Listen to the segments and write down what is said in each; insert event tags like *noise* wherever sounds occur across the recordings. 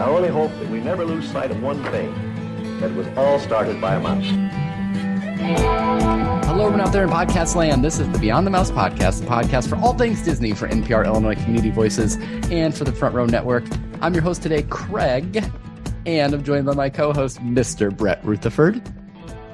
I only hope that we never lose sight of one thing that it was all started by a mouse. Hello, everyone out there in podcast land. This is the Beyond the Mouse podcast, the podcast for all things Disney for NPR Illinois Community Voices and for the Front Row Network. I'm your host today, Craig, and I'm joined by my co host, Mr. Brett Rutherford.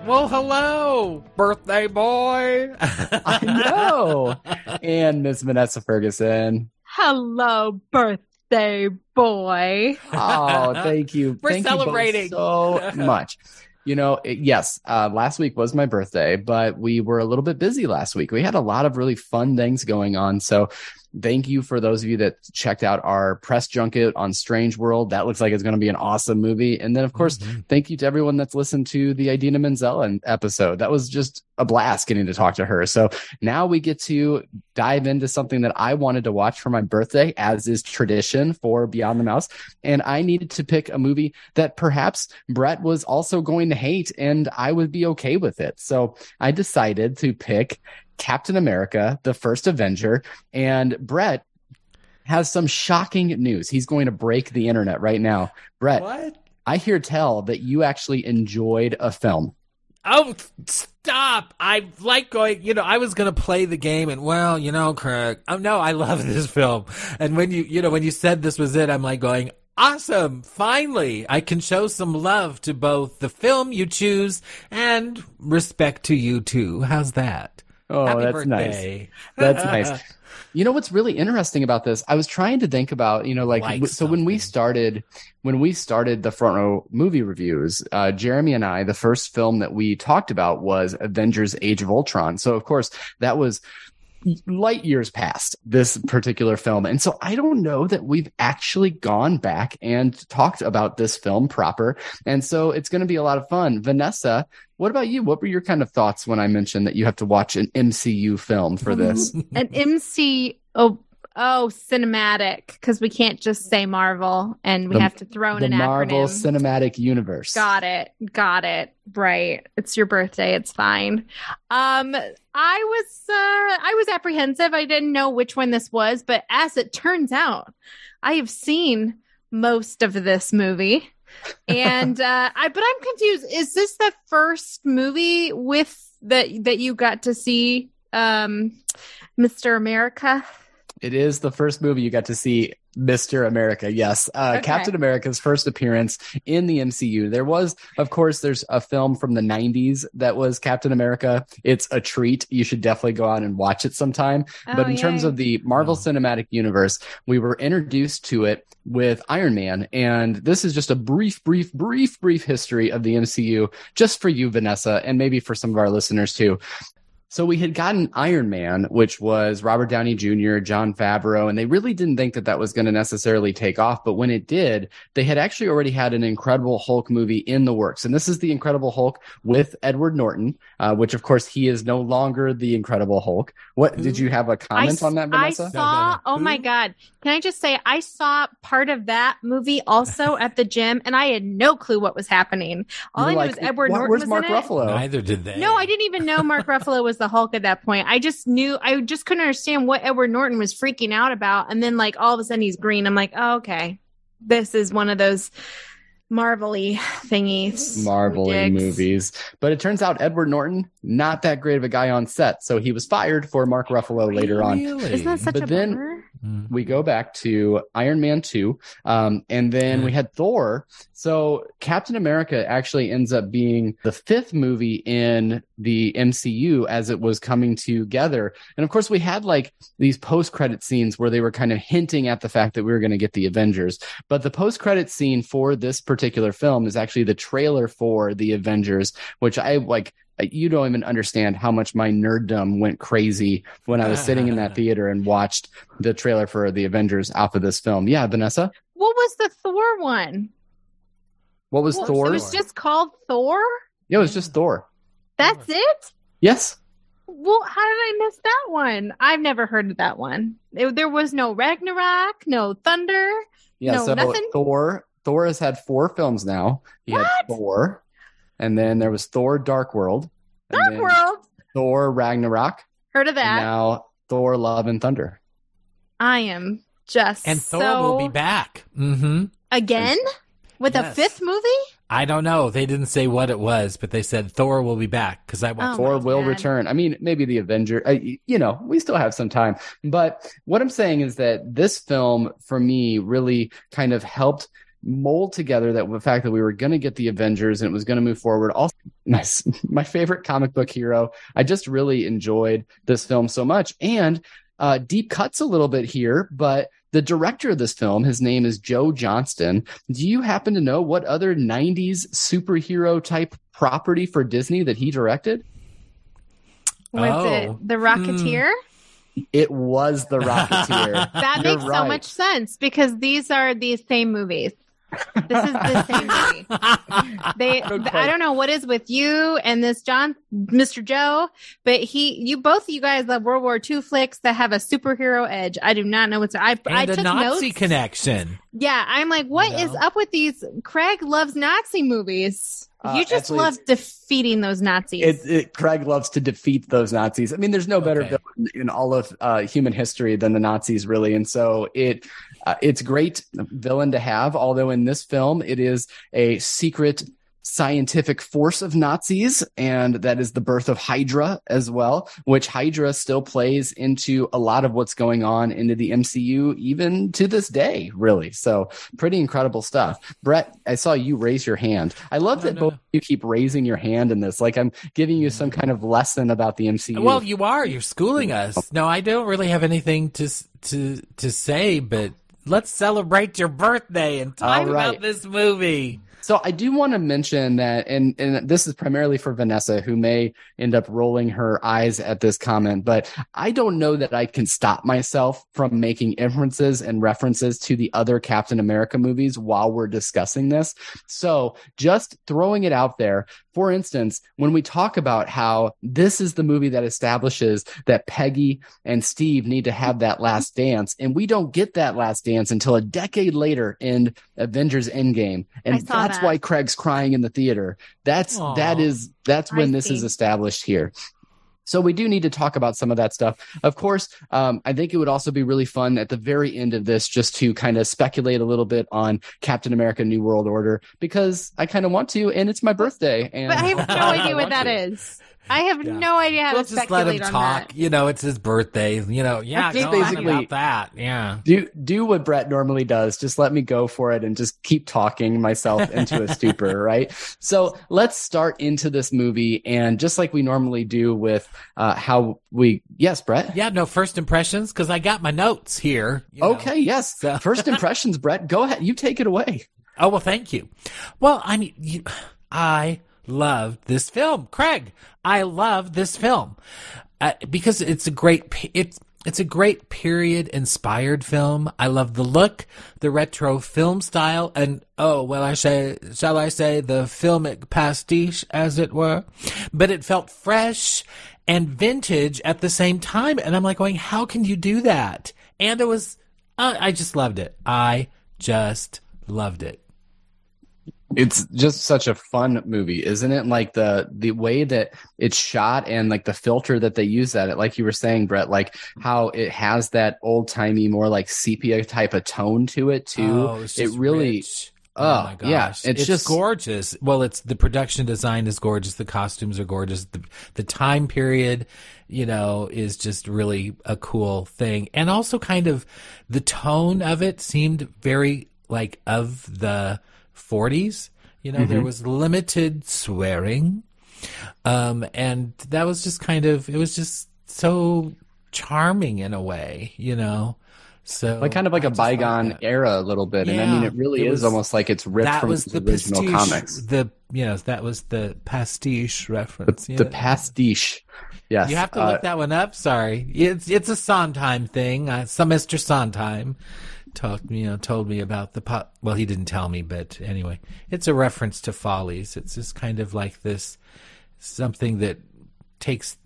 Well, hello, birthday boy. I know. *laughs* and Miss Vanessa Ferguson. Hello, birthday boy. Oh, *laughs* thank you. We're thank celebrating. you so much. You know, it, yes, uh, last week was my birthday, but we were a little bit busy last week. We had a lot of really fun things going on. So thank you for those of you that checked out our press junket on Strange World. That looks like it's going to be an awesome movie. And then, of course, mm-hmm. thank you to everyone that's listened to the Idina Menzel episode. That was just a blast getting to talk to her. So now we get to dive into something that I wanted to watch for my birthday, as is tradition for Beyond the Mouse. And I needed to pick a movie that perhaps Brett was also going to hate and I would be okay with it. So I decided to pick Captain America, the first Avenger. And Brett has some shocking news. He's going to break the internet right now. Brett, what? I hear tell that you actually enjoyed a film. Oh, stop. I like going, you know, I was going to play the game and, well, you know, Craig, oh, no, I love *laughs* this film. And when you, you know, when you said this was it, I'm like going, awesome. Finally, I can show some love to both the film you choose and respect to you too. How's that? Oh, Happy that's birthday. nice. *laughs* That's nice. You know what's really interesting about this? I was trying to think about, you know, like, Like w- so when we started, when we started the front row movie reviews, uh, Jeremy and I, the first film that we talked about was Avengers: Age of Ultron. So of course that was light years past this particular film. And so I don't know that we've actually gone back and talked about this film proper. And so it's going to be a lot of fun. Vanessa, what about you? What were your kind of thoughts when I mentioned that you have to watch an MCU film for this? An MC oh, oh cinematic because we can't just say Marvel and we The- have to throw in the an Marvel acronym. Cinematic Universe. Got it. Got it. Right. It's your birthday. It's fine. Um I was uh I was apprehensive. I didn't know which one this was, but as it turns out, I have seen most of this movie. *laughs* and uh I but I'm confused. Is this the first movie with that that you got to see um Mr. America? It is the first movie you got to see Mr. America. Yes. Uh, Okay. Captain America's first appearance in the MCU. There was, of course, there's a film from the 90s that was Captain America. It's a treat. You should definitely go out and watch it sometime. but Oh, in terms of the Marvel. Cinematic Universe, we were introduced to it with Iron Man. And this is just a brief, brief, brief, brief history of the MCU just for you, Vanessa, and maybe for some of our listeners too. So we had gotten Iron Man, which was Robert Downey Jr., Jon Favreau, and they really didn't think that that was going to necessarily take off. But when it did, they had actually already had an Incredible Hulk movie in the works. And this is the Incredible Hulk with Edward Norton, uh, which of course he is no longer the Incredible Hulk. What did you have a comment I, on that, Vanessa? I Vanessa? saw. No, no. Oh my god! Can I just say I saw part of that movie also *laughs* at the gym, and I had no clue what was happening. All You I knew like, was Edward "What- Norton Where's was Mark in it. Ruffalo? Neither did they. No, I didn't even know Mark *laughs* Ruffalo was the Hulk at that point. I just knew I just couldn't understand what Edward Norton was freaking out about, and then like all of a sudden he's green. I'm like, oh, okay, this is one of those Marvel-y thingies. Marvel Digs. movies. But it turns out Edward Norton, not that great of a guy on set. So he was fired for Mark Ruffalo later on. Really? Isn't that such But a then- bummer? Mm. we go back to Iron Man 2, um, and then we had Thor. So Captain America actually ends up being the fifth movie in the MCU as it was coming together. And of course, we had like these post credit scenes where they were kind of hinting at the fact that we were going to get the Avengers. But the post credit scene for this particular film is actually the trailer for the Avengers, which I like. You don't even understand how much my nerddom went crazy when I was sitting in that *laughs* theater and watched the trailer for the Avengers off of this film. Yeah, Vanessa, What was the Thor one? what was Well, Thor? It was just called Thor. yeah, it was just Thor. That's it. Yes. Well, how did I miss that one? I've never heard of that one. It- there was no Ragnarok, no Thunder. Yeah, No, so nothing? Thor Thor has had four films now. He had What? Thor, and then there was Thor Dark World. Dark World. Thor Ragnarok. Heard of And that? now Thor Love and Thunder. I am just And Thor so... will be back. Mm-hmm. Again? With a fifth movie? I don't know. They didn't say what it was, but they said Thor will be back because I watched. Oh Thor will God. return. I mean, maybe the Avenger. Y- you know, we still have some time. But what I'm saying is that this film, for me, really kind of helped mold together that the fact that we were going to get the Avengers and it was going to move forward. Also, my my favorite comic book hero. I just really enjoyed this film so much, and uh, deep cuts a little bit here, but. The director of this film, his name is Joe Johnston. Do you happen to know what other 90s superhero type property for Disney that he directed? Was Oh. it The Rocketeer? It was The Rocketeer. *laughs* That You're makes so much sense because these are the same movies. This is the same movie. *laughs* They, I don't know what is with you and this John, Mr. Joe, but he, you both, of you guys love World War II flicks that have a superhero edge. I do not know what's. I, I and a took Nazi notes. connection. Yeah, I'm like, what is know? up with these? Craig loves Nazi movies. Uh, you just actually, love defeating those Nazis. It, it, Craig loves to defeat those Nazis. I mean, there's no better Okay. villain in all of uh, human history than the Nazis, really. And so it uh, it's great villain to have. Although in this film, it is a secret scientific force of Nazis, and that is the birth of Hydra as well, which Hydra still plays into a lot of what's going on into the MCU even to this day, really. So pretty incredible stuff. Brett, I saw you raise your hand. I love No, that no, both no. you keep raising your hand in this. Like I'm giving you some kind of lesson about the MCU. Well, you are. You're schooling us. No, I don't really have anything to to to say, but let's celebrate your birthday and talk right. about this movie. So I do want to mention that, and and this is primarily for Vanessa, who may end up rolling her eyes at this comment, but I don't know that I can stop myself from making inferences and references to the other Captain America movies while we're discussing this. So just throwing it out there. For instance, when we talk about how this is the movie that establishes that Peggy and Steve need to have that last dance, and we don't get that last dance until a decade later in Avengers Endgame, and that's that. why Craig's crying in the theater. That's Aw. that is that's when I this is established here. So we do need to talk about some of that stuff. Of course, um, I think it would also be really fun at the very end of this just to kind of speculate a little bit on Captain America: New World Order because I kind of want to, and it's my birthday. And but I have no *laughs* I idea what that to. is. I have Yeah. no idea how We'll to just let him on talk. that. You know, it's his birthday. You know, yeah, Just go on basically- about that. Yeah. Do do what Brett normally does. Just let me go for it and just keep talking myself into a *laughs* stupor, right? So let's start into this movie, and just like we normally do with uh, how we, yes, Brett. Yeah, no first impressions because I got my notes here. you know. Okay, yes. So- *laughs* First impressions, Brett. Go ahead. You take it away. Oh well, thank you. Well, I mean, you, I loved this film, Craig. I love this film uh, because it's a great. It's it's a great period inspired film. I love the look, the retro film style, and oh well, I say, shall I say, the filmic pastiche, as it were. But it felt fresh and vintage at the same time, and I'm like going, how can you do that? And it was, uh, I just loved it. I just loved it. It's just such a fun movie, isn't it? Like the the way that it's shot and like the filter that they use at it, like you were saying, Brett, like how it has that old timey, more like sepia type of tone to it too. Oh, it really rich. Oh, my gosh. yeah, it's It's, just- gorgeous. Well, it's the production design is gorgeous. The costumes are gorgeous. The the time period, you know, is just really a cool thing. And also kind of the tone of it seemed very like of the 40s. You know, Mm-hmm. there was limited swearing. Um and that was just kind of it was just so charming in a way, you know. So like kind of like a a bygone era a little bit. and I mean it really it is was- almost like it's ripped from the original pastiche, comics. The you know that was the pastiche reference. The, yeah. the pastiche. Yes. You have to uh, look that one up. Sorry, it's it's a Sondheim thing. Uh, some Mr. Sondheim talked you uh, know told me about the pot. Well, he didn't tell me, but anyway, it's a reference to Follies. It's just kind of like this something that takes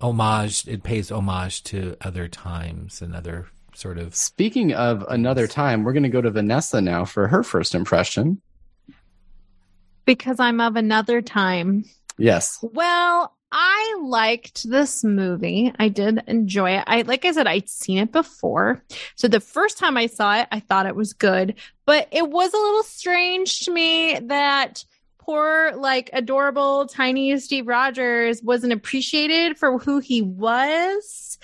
homage. It pays homage to other times and other sort of. Speaking of another time, we're going to go to Vanessa now for her first impression. Because I'm of another time. Yes. Well, I liked this movie. I did enjoy it. I like I said, I'd seen it before. So the first time I saw it, I thought it was good, but it was a little strange to me that poor, like adorable, tiny Steve Rogers wasn't appreciated for who he was.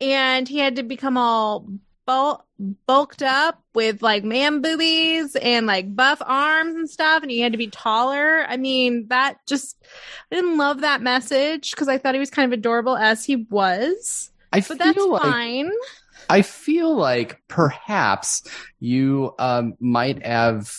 And he had to become all bul- bulked up with like man boobies and like buff arms and stuff and he had to be taller i mean that just i didn't love that message because i thought he was kind of adorable as he was I but that's feel like fine I feel like perhaps you um, might have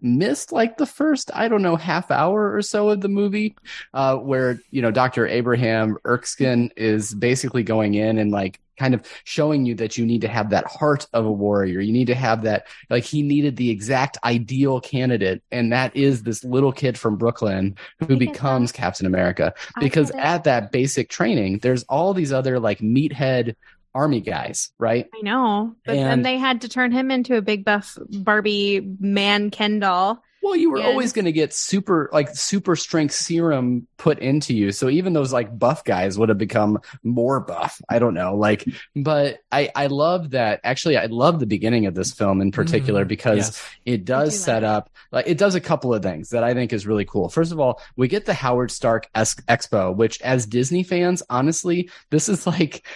missed like the first I don't know half hour or so of the movie, uh, where you know Dr. Abraham Erskine is basically going in and like kind of showing you that you need to have that heart of a warrior. You need to have that like he needed the exact ideal candidate, and that is this little kid from Brooklyn who uh, becomes Captain America. Because at that basic training, there's all these other like meathead army guys, right? i know but then And- they had to turn him into a big buff barbie man ken doll Well, you were And- always going to get super, like super strength serum put into you. So even those like buff guys would have become more buff. I don't know. Like, but I, I love that. Actually, I love the beginning of this film in particular Mhm. because Yes. it does do set like up, like, it does a couple of things that I think is really cool. First of all, we get the Howard Stark es- Expo, which as Disney fans, honestly, this is like,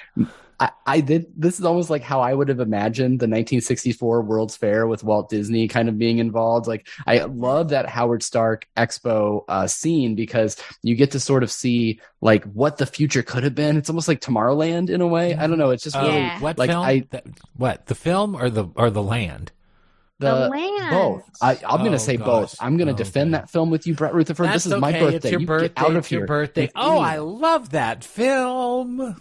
I, I did. This is almost like how I would have imagined the 1964 World's Fair with Walt Disney kind of being involved. Like, I love that Howard Stark Expo uh, scene because you get to sort of see like what the future could have been. It's almost like Tomorrowland in a way. I don't know. It's just Oh, really Yeah. what like film? I That- what the film or the or the land? the, The land. both. I, I'm going Oh, to say gosh. both. I'm going to Oh, defend okay. that film with you, Brett Rutherford. That's this is my okay. birthday. It's your you birthday. get out of it's your here. birthday. Oh, I love that film.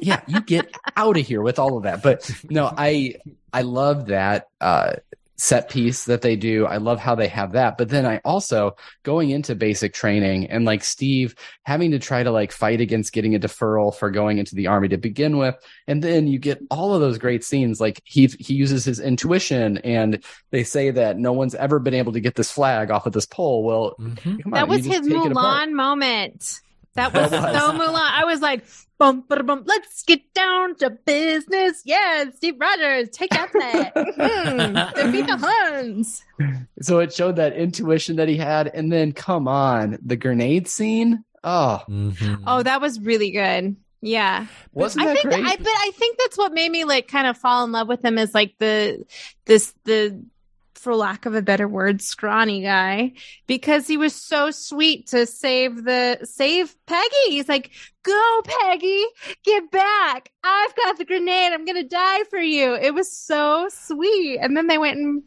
Yeah, you get out of here with all of that. But no, *laughs* I I love that uh set piece that they do. I love how they have that. But then I also going into basic training and like Steve having to try to like fight against getting a deferral for going into the army to begin with. And then you get all of those great scenes. Like he he uses his intuition and they say that no one's ever been able to get this flag off of this pole. Well, Mhm. come on, that was his take it apart. Mulan moment. That was, That was. so Mulan. I was like, bum, ba, bum, let's get down to business. Yeah, Steve Rogers, take out that. Mhm. Defeat the Huns. So it showed that intuition that he had. And then come on, the grenade scene. Oh, Mhm. Oh, that was really good. Yeah. wasn't I that think great? I but I think that's what made me like kind of fall in love with him is like the this the for lack of a better word scrawny guy because he was so sweet to save the save Peggy. He's like, "Go Peggy, get back. I've got the grenade. I'm going to die for you." It was so sweet. And then they went and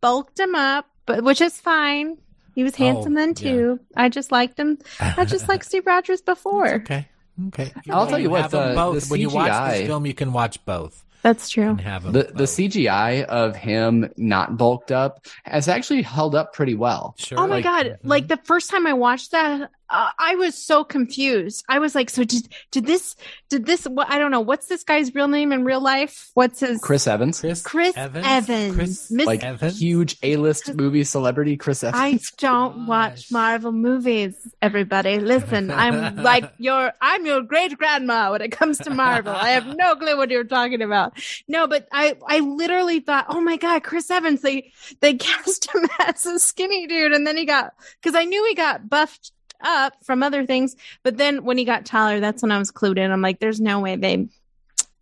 bulked him up, but which is fine. He was oh, handsome then yeah. too. I just liked him. I just like *laughs* Steve Rogers before. okay. Okay. I'll tell you what, the- both. the when you watch this film, you can watch both That's true. and have them. the the both. CGI of him not bulked up has actually held up pretty well. Sure. Oh my Like- god! Mhm. Like the first time I watched that, uh, I was so confused. I was like, "So did did this? Did this? What? I don't know. What's this guy's real name in real life? What's his Chris Evans, Chris, Chris Evans. Chris Miss- like Evans? huge A list movie celebrity Chris Evans. I don't *laughs* watch Marvel movies. Everybody, listen. I'm *laughs* like your. I'm your great grandma when it comes to Marvel. I have no clue what you're talking about. No, but I I literally thought, oh my god, Chris Evans. They they *laughs* cast him as a skinny dude, and then he got because I knew he got buffed up from other things, but then when he got taller, that's when I was clued in. I'm like, there's no way they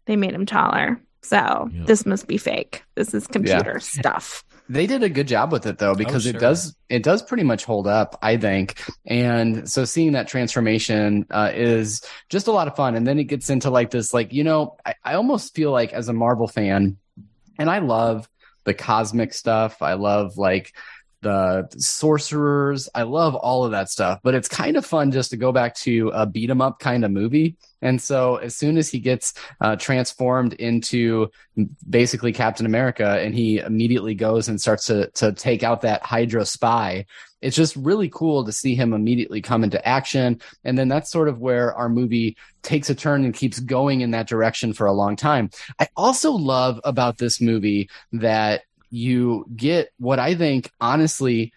they made him taller. So Yeah. this must be fake. This is computer stuff. They did a good job with it though, because Oh, it does it does pretty much hold up, I think. And so seeing that transformation uh, is just a lot of fun. And then it gets into like this, like you know, I, I almost feel like as a Marvel fan, and I love the cosmic stuff. I love like the sorcerers. I love all of that stuff, but it's kind of fun just to go back to a beat 'em up kind of movie. And so as soon as he gets uh, transformed into basically Captain America and he immediately goes and starts to to take out that Hydra spy, it's just really cool to see him immediately come into action. And then that's sort of where our movie takes a turn and keeps going in that direction for a long time. I also love about this movie that you get what I think, honestly,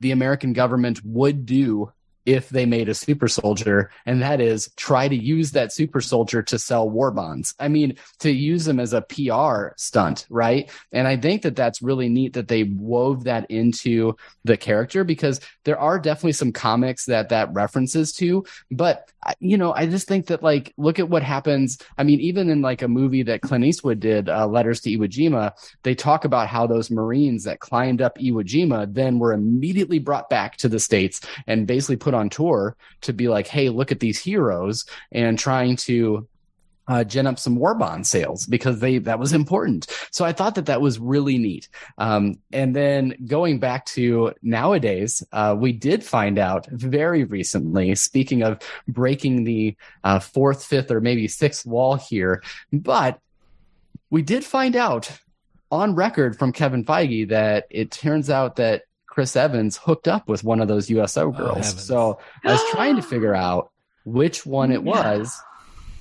the American government would do if they made a super soldier, and that is try to use that super soldier to sell war bonds. I mean, to use them as a PR stunt, right? And I think that that's really neat that they wove that into the character because there are definitely some comics that that references to, but you know, I just think that like, look at what happens. I mean, even in like a movie that Clint Eastwood did, uh, Letters to Iwo Jima, they talk about how those Marines that climbed up Iwo Jima then were immediately brought back to the States and basically put on tour to be like, hey, look at these heroes and trying to uh, gin up some war bond sales because they that was important. So I thought that that was really neat. Um, and then going back to nowadays, uh, we did find out very recently. Speaking of breaking the uh, fourth, fifth, or maybe sixth wall here, but we did find out on record from Kevin Feige that it turns out that Chris Evans hooked up with one of those USO oh, girls. Oh, so I was trying to figure out which one it was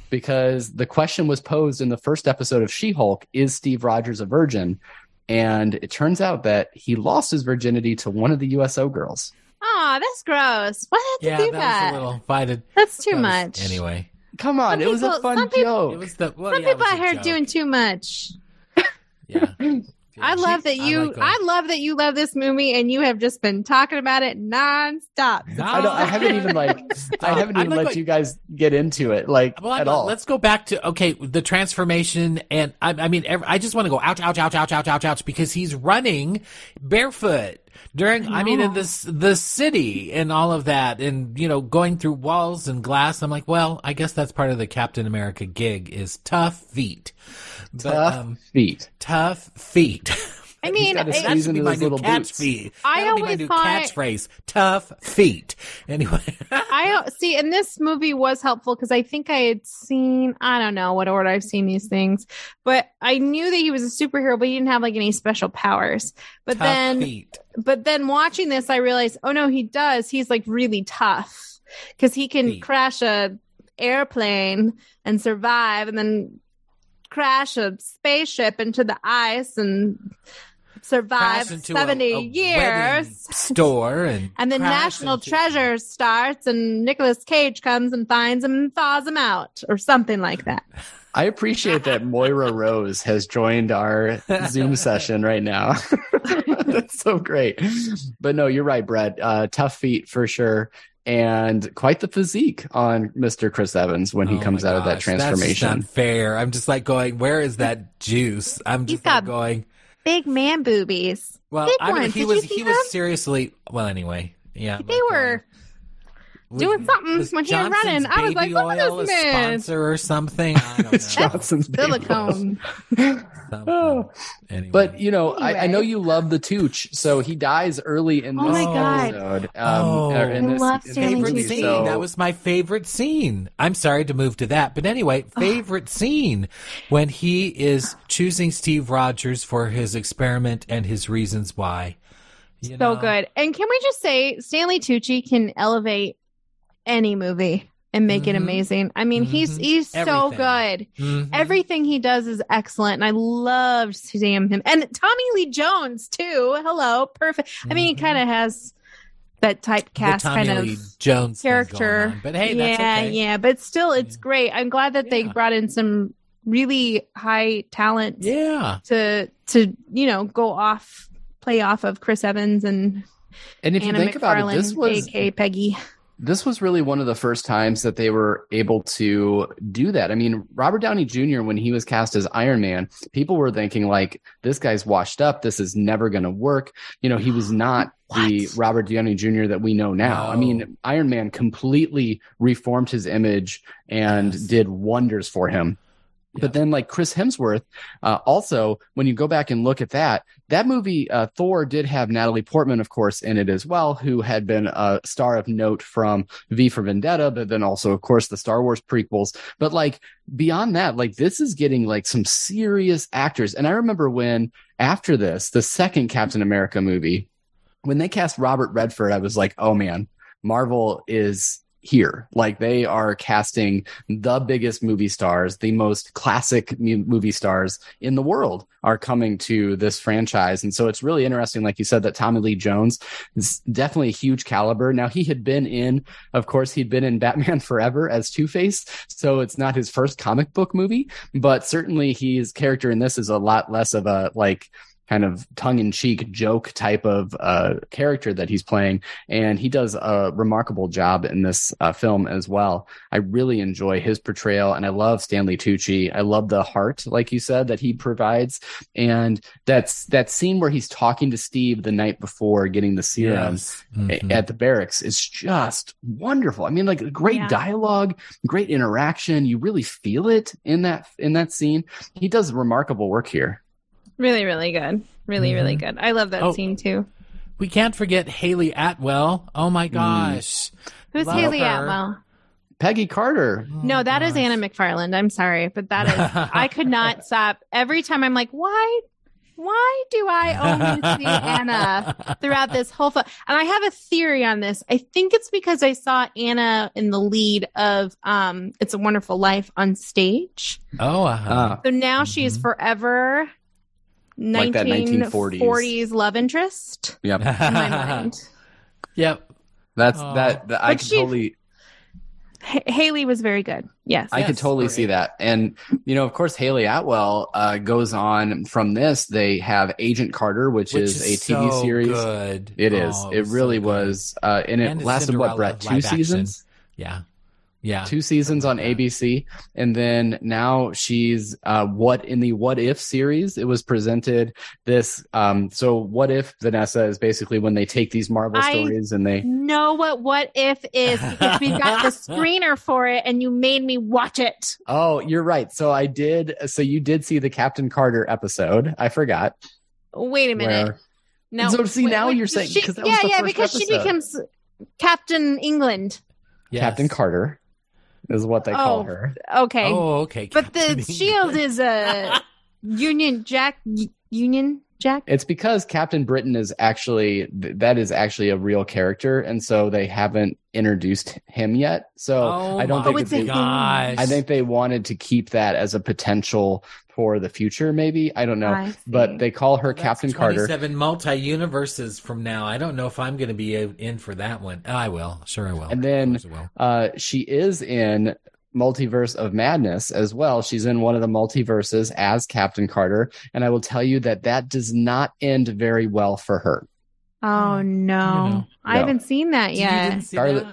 because the question was posed in the first episode of She Hulk is Steve Rogers a virgin? And it turns out that he lost his virginity to one of the USO girls. Aw, that's gross. Why did Yeah, they do that, that? was a little fighted. That's too that was- much. Anyway, Come on, Some it was a fun some people- it joke. was the well, Some yeah, it people was out here joke. doing too much. Yeah. *laughs* I love that you. like uh, I, love that you love this movie, and you have just been talking about it nonstop. I don't. I haven't even like. *laughs* I haven't I'm even like- let like- you guys get into it like Well, at all. let's go back to okay the transformation, and I, I mean, every, I just want to go ouch, ouch, ouch, ouch, ouch, ouch, ouch, because he's running barefoot during. I, mean, in this the city and all of that, and you know, going through walls and glass. I'm like, well, I guess that's part of the Captain America gig is tough feet, but, Tough um, feet. tough feet. *laughs* I mean, gotta it- squeeze That should be my new little boots. catchphrase. I That'll be my always new thought- catchphrase. Tough feet. *laughs* Anyway. I don't see, and this movie was helpful because I think I had seen, I don't know what order I've seen these things, but I knew that he was a superhero, but he didn't have like any special powers. But tough then, feet. but then watching this, I realized, oh no, he does. He's like really tough because he can Feet. crash a airplane and survive, and then crash a spaceship into the ice and survive Crash into 70 a, a years. store and *laughs* And then crash National into- Treasure starts, and Nicolas Cage comes and finds him and thaws him out, or something like that. I appreciate that Moira *laughs* Rose has joined our Zoom *laughs* session right now. That's so great. But no, you're right, Brett. Uh, tough feet for sure. And quite the physique on Mr. Chris Evans when he Oh comes my out of that gosh, That's transformation. not fair. I'm just like going, where is that juice? I'm He's just like got going. Big man boobies. Well, big I mean, ones. he Did was you see he was seriously. Well, anyway, yeah. They were um, doing something when he was running. I was like, look at this man. sponsor or something. I don't *laughs* know. Johnson's. Silicone. *laughs* Oh. Anyway. But you know, I, I know you love the Tooch, so he dies early in Oh this my God. episode. Um, Oh. or in I love in Stanley favorite movie, Tucci. scene. so- That was my favorite scene. I'm sorry to move to that, but anyway, favorite scene when he is choosing Steve Rogers for his experiment and his reasons why. You So know? good. And can we just say Stanley Tucci can elevate any movie and make it Mhm. amazing. I mean, he's Mhm. he's so Everything. good. Mhm. Everything he does is excellent, and I loved seeing him. And Tommy Lee Jones too. Hello, perfect. I mean, he Mhm. kind of has that typecast kind Lee of Jones character. But hey, yeah, that's okay. yeah. But still, it's Yeah. great. I'm glad that they brought in some really high talent Yeah. to to you know go off, play off of Chris Evans and And if Anna you think about it, this was aka Peggy. This was really one of the first times that they were able to do that. I mean, Robert Downey Jr. when he was cast as Iron Man, people were thinking like, this guy's washed up. This is never going to work. You know, he was *gasps* not the Robert Downey Jr. that we know now. I mean, Iron Man completely reformed his image and Yes. did wonders for him. But then, like Chris Hemsworth, uh, also when you go back and look at that, that movie, uh, Thor, did have Natalie Portman, of course, in it as well, who had been a star of note from V for Vendetta, but then also, of course, the Star Wars prequels. But like beyond that, like this is getting like some serious actors. And I remember when after this, the second Captain America movie, when they cast Robert Redford, I was like, oh man, Marvel is here. Like they are casting the biggest movie stars, the most classic movie stars in the world are coming to this franchise. And so it's really interesting, like you said, that Tommy Lee Jones is definitely a huge caliber. Now he had been in, of course, he'd been in Batman *laughs* Forever as Two Face. So it's not his first comic book movie, but certainly his character in this is a lot less of a like, kind of tongue-in-cheek joke type of uh, character that he's playing and he does a remarkable job in this uh, film as well i really enjoy his portrayal and i love stanley tucci i love the heart like you said that he provides and that's that scene where he's talking to steve the night before getting the serum Yes. Mhm. at the barracks is just wonderful. I mean, like great Yeah. dialogue, great interaction. You really feel it in that in that scene. He does remarkable work here. Really, really good. Really, really good. I love that Oh. scene too. We can't forget Hayley Atwell. Oh my gosh. Who's Love Hayley her. Atwell? Peggy Carter. No, that is Anna McFarland. I'm sorry, but that is *laughs* I could not stop. Every time I'm like, why why do I only see *laughs* Anna throughout this whole film? And I have a theory on this. I think it's because I saw Anna in the lead of um It's a Wonderful Life on stage. Oh, uh-huh. Uh, So now she is Mhm. forever Like that 1940s 1940s. love interest yep. in my mind. *laughs* Yep. That's Oh. that, that I But could she- totally H- Hayley was very good. Yes. I could totally great. see that. And, you know, of course, Hayley Atwell uh, goes on from this. They have Agent Carter, which, Which is, a TV so series. Good. It is. Oh, it was so really was. Uh, and it And a lasted what, Brett? Two live action. seasons? Yeah. Yeah. two seasons on ABC, and then now she's uh, what in the What If series. It was presented this. Um, so What If Vanessa is basically when they take these Marvel I- stories and they. know what what if is because we've got the *laughs* screener for it and you made me watch it. Oh, you're right. So I did. So you did see the Captain Carter episode. I forgot. Wait a minute. Where No. So, see, wait, now wait, you're saying- she- 'cause that was yeah, the yeah, first because she becomes Captain England. Yes. Captain Carter is what they call Oh. her. Okay, Oh, okay. but the Captain shield is a *laughs* Union Jack. Union Jack. It's because Captain Britain is actually that is actually a real character, and so they haven't introduced him yet. So Oh I don't my think Oh, that it's a they, gosh. I think they wanted to keep that as a potential for the future. Maybe I don't know, I but they call her That's Captain Carter. Seven multi universes from now. I don't know if I'm going to be in for that one. Oh, I will. Sure, I will. And then- Of course I will. Uh, she is in Multiverse of Madness as well. She's in one of the multiverses as Captain Carter, and I will tell you that that does not end very well for her. Oh no, know. I No. haven't seen that yet. didn't see Scarlet-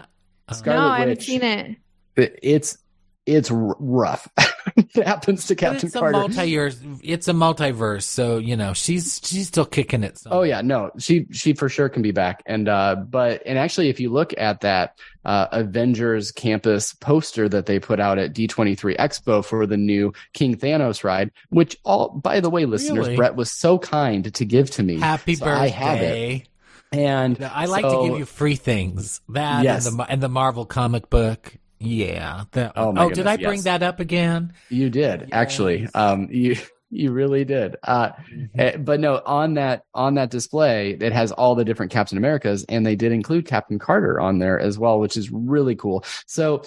that? Scarlet no, I haven't seen it. It- It's it's r- rough. *laughs* it happens to Captain it's a Carter. multi-year. It's a multiverse, so you know she's she's still kicking it. Oh yeah, no, she she for sure can be back. And uh but and actually if you look at that uh Avengers campus poster that they put out at D23 Expo for the new King Thanos ride, which all by the way, listeners, Really? Brett was so kind to give to me. Happy So birthday! I have it. And I like so- to give you free things. That Yes. and the and the Marvel comic book. Yeah. The- Oh, my did I goodness, bring yes. that up again? You did actually. Um, you you really did. Uh, eh, but no, on that on that display, it has all the different Captain Americas, and they did include Captain Carter on there as well, which is really cool. So.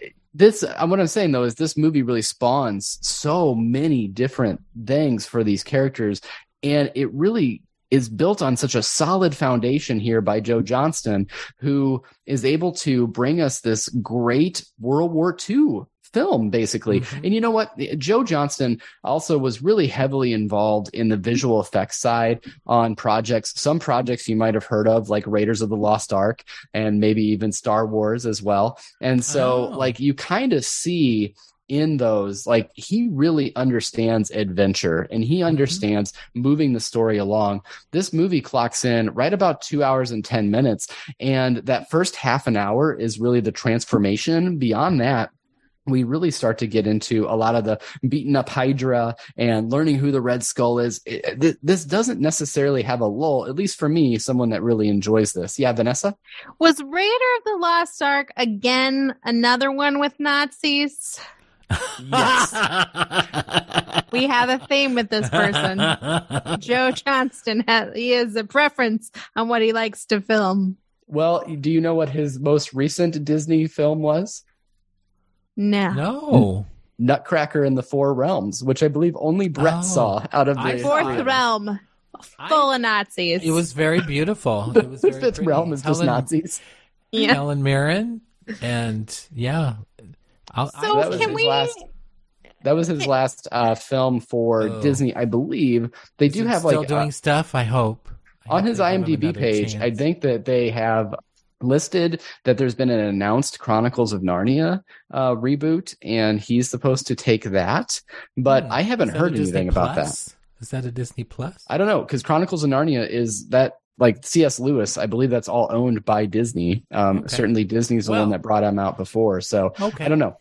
eh, This, uh, what I'm saying though, is this movie really spawns so many different things for these characters, and it really is built on such a solid foundation here by Joe Johnston, who is able to bring us this great World War II film, basically. Mhm. And you know what? Joe Johnston also was really heavily involved in the visual effects side on projects. Some projects you might have heard of, like Raiders of the Lost Ark and maybe even Star Wars as well. And so, Oh. like, you kind of see in those like he really understands adventure and he mm-hmm. understands moving the story along this movie clocks in right about two hours and 10 minutes and that first half an hour is really the transformation beyond that we really start to get into a lot of the beaten up Hydra and learning who the Red Skull is. It- th- this doesn't necessarily have a lull, at least for me, someone that really enjoys this. Yeah, Vanessa? Was Raider of the Lost Ark again another one with Nazis? Yes. *laughs* We have a theme with this person. Joe *laughs* Johnston has he has a preference on what he likes to film. Well, do you know what his most recent Disney film was? No. No. Nutcracker in the Four Realms, which I believe only Brett Oh. saw out of the saw Fourth it. realm, I- full of Nazis. It was very beautiful. the, *laughs* It was the very fifth pretty. realm is just Nazis. yeah. Helen Mirren, and yeah. I'll, So That was can his we? last- That was his *laughs* last uh, film for Oh. Disney, I believe. They Is do it have still like doing uh, stuff. I hope I on hope his they give him IMDb another page. I think that they have listed that there's been an announced Chronicles of Narnia uh, reboot, and he's supposed to take that. But Hmm. I haven't Is that a heard Disney anything about that. Is that a Disney Plus? I don't know because Chronicles of Narnia is that like C.S. Lewis. I believe that's all owned by Disney. Um, Okay. Certainly, Disney's the Well- one that brought him out before. So Okay. I don't know.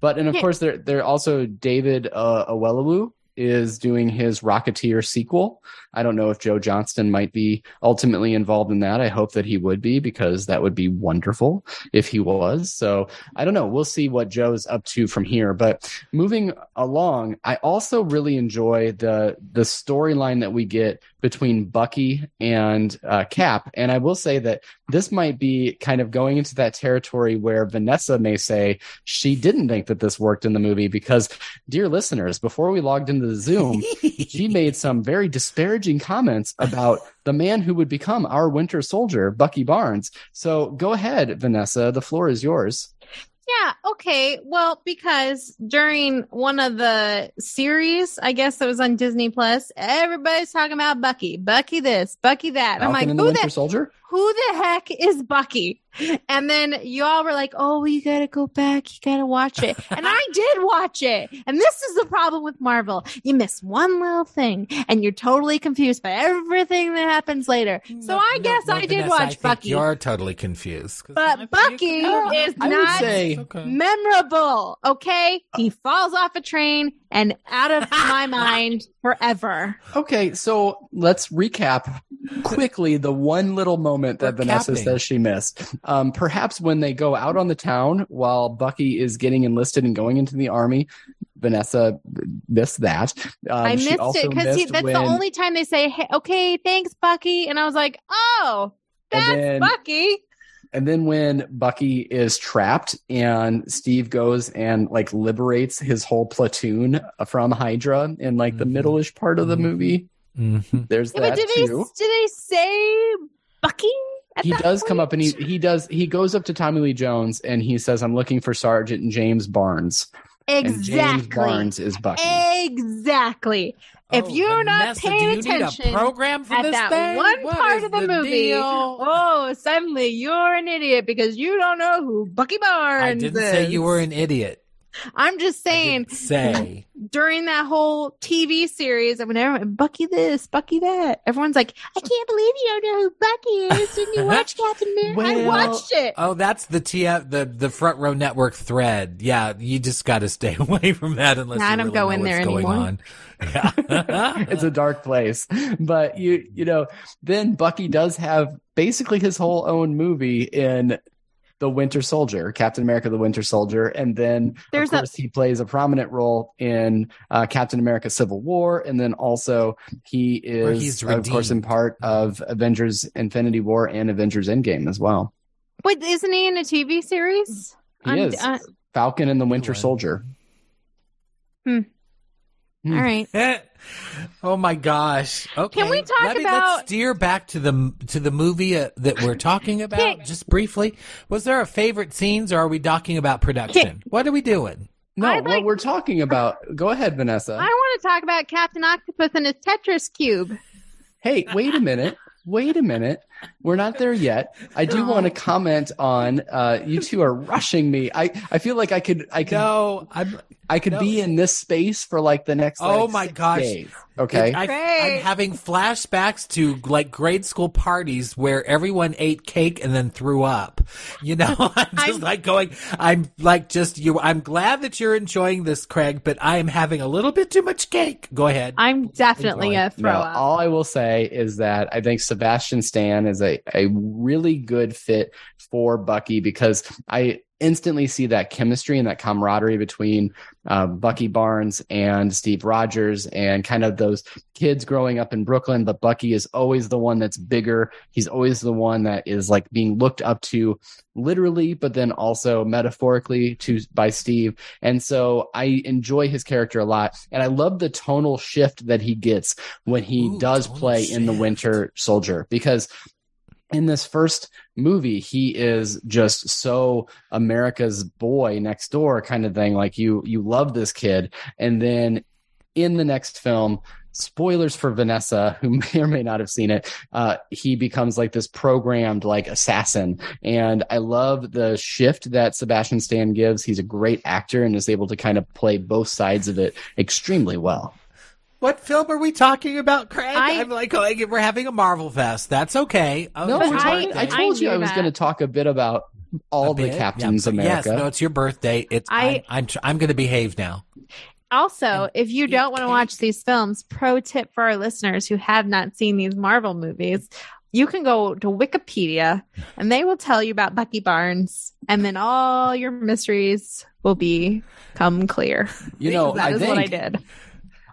But and of Yeah. course, there there also David uh, is doing his Rocketeer sequel. I don't know if Joe Johnston might be ultimately involved in that. I hope that he would be because that would be wonderful if he was. So I don't know. We'll see what Joe's up to from here. But moving along, I also really enjoy the the storyline that we get between Bucky and uh, Cap. And I will say that this might be kind of going into that territory where Vanessa may say she didn't think that this worked in the movie because, dear listeners, before we logged into the Zoom, *laughs* she made some very disparaging comments about *laughs* the man who would become our Winter Soldier, Bucky Barnes. So go ahead, Vanessa. The floor is yours. Yeah, okay. Well, because during one of the series, I guess that was on Disney Plus, everybody's talking about Bucky. Bucky this, Bucky that. I'm like, and the who Winter the Soldier. Who the heck is Bucky? And then y'all were like, oh, you gotta go back. You gotta watch it. And I *laughs* did watch it. And this is the problem with Marvel. You miss one little thing and you're totally confused by everything that happens later. So No, I guess no, I did Vanessa, I watch think Bucky. You're totally confused. But Bucky you- is not say Okay. memorable. Okay. He uh, falls off a train and out of *laughs* my mind forever. Okay, so let's recap quickly the one little moment that We're Vanessa capping. says she missed. Um, perhaps when they go out on the town while Bucky is getting enlisted and going into the army, Vanessa missed that. Um, I missed also it because that's when- the only time they say, hey, okay, thanks, Bucky. And I was like, oh, that's then- Bucky. And then when Bucky is trapped and Steve goes and like liberates his whole platoon from Hydra in like the Mhm. middle-ish part of the Mhm. movie, Mhm. there's Yeah, but that did they, too. did they say Bucky? at he that does come up and he he does he goes up to Tommy Lee Jones and he says, "I'm looking for Sergeant James Barnes." And James Exactly. Barnes is Bucky. Exactly. If Oh, you're not Vanessa, paying do you need attention a program for at this that thing? one What part is of the, movie, deal? oh, suddenly you're an idiot because you don't know who Bucky Barnes I didn't is. say you were an idiot. I'm just saying say. *laughs* during that whole TV series, and when everyone Bucky this, Bucky that, everyone's like, I can't believe you don't know who Bucky is. Didn't you watch *laughs* Captain America? I watched it. Oh, that's the TF uh, the the front row network thread. Yeah, you just got to stay *laughs* away from that unless Nah, I don't really go in there what's going anymore. on. Yeah. it's a dark place. But you you know, then Bucky does have basically his whole own movie in the Winter Soldier, Captain America: The Winter Soldier, and then There's of a- course he plays a prominent role in uh, Captain America: Civil War, and then also he is he's of course in part of Avengers: Infinity War and Avengers: Endgame as well. Wait, isn't he in a TV series? He I'm- is uh, Falcon and the Winter. Soldier. Hmm. Hmm. all right. *laughs* oh my gosh. Okay. Can we talk Let me, about- let's steer back to the to the movie uh, that we're talking about Can- just briefly. Was there a favorite scenes or are we talking about production? what are we doing? No, I'd what like- we're talking about. Go ahead, Vanessa. I want to talk about Captain Octopus and his Tetris cube. Hey, wait a minute. Wait a minute. We're not there yet. I do want to comment on uh you two are rushing me. I I feel like I could I could No, I'm I could no. be in this space for like the next Oh like, my six gosh. days. Okay. I, I'm having flashbacks to like grade school parties where everyone ate cake and then threw up. You know, *laughs* I'm just I'm- like going, I'm like just you. I'm glad that you're enjoying this, Craig, but I am having a little bit too much cake. Go ahead. I'm definitely Enjoy. a throw no, up. all I will say is that I think Sebastian Stan is a, a really good fit for Bucky because I instantly see that chemistry and that camaraderie between uh, Bucky Barnes and Steve Rogers and kind of those kids growing up in Brooklyn. But Bucky is always the one that's bigger. He's always the one that is like being looked up to literally, but then also metaphorically to by Steve. And so I enjoy his character a lot. And I love the tonal shift that he gets when he Ooh, does play in the. Winter Soldier because in this first movie he is just so america's boy next door kind of thing like you you love this kid. And then in the next film spoilers for vanessa who *laughs* may or may not have seen it uh, he becomes like this programmed like assassin. And i love the shift that sebastian stan gives. He's a great actor and is able to kind of play both sides of it extremely well What film are we talking about, Craig? I- am like, like, we're having a Marvel fest. That's okay. Oh, no it's we're your. I, told you knew i was going to talk a bit about all A the bit? captains Yeah, america Yes, no, it's your birthday. It's I- I'm I'm, tr- I'm going to behave now. Also, if you you don't want to watch these films, pro tip for our listeners who have not seen these Marvel movies, you can go to Wikipedia and they will tell you about Bucky Barnes, and then all your mysteries will become clear. you know that i is think what I did.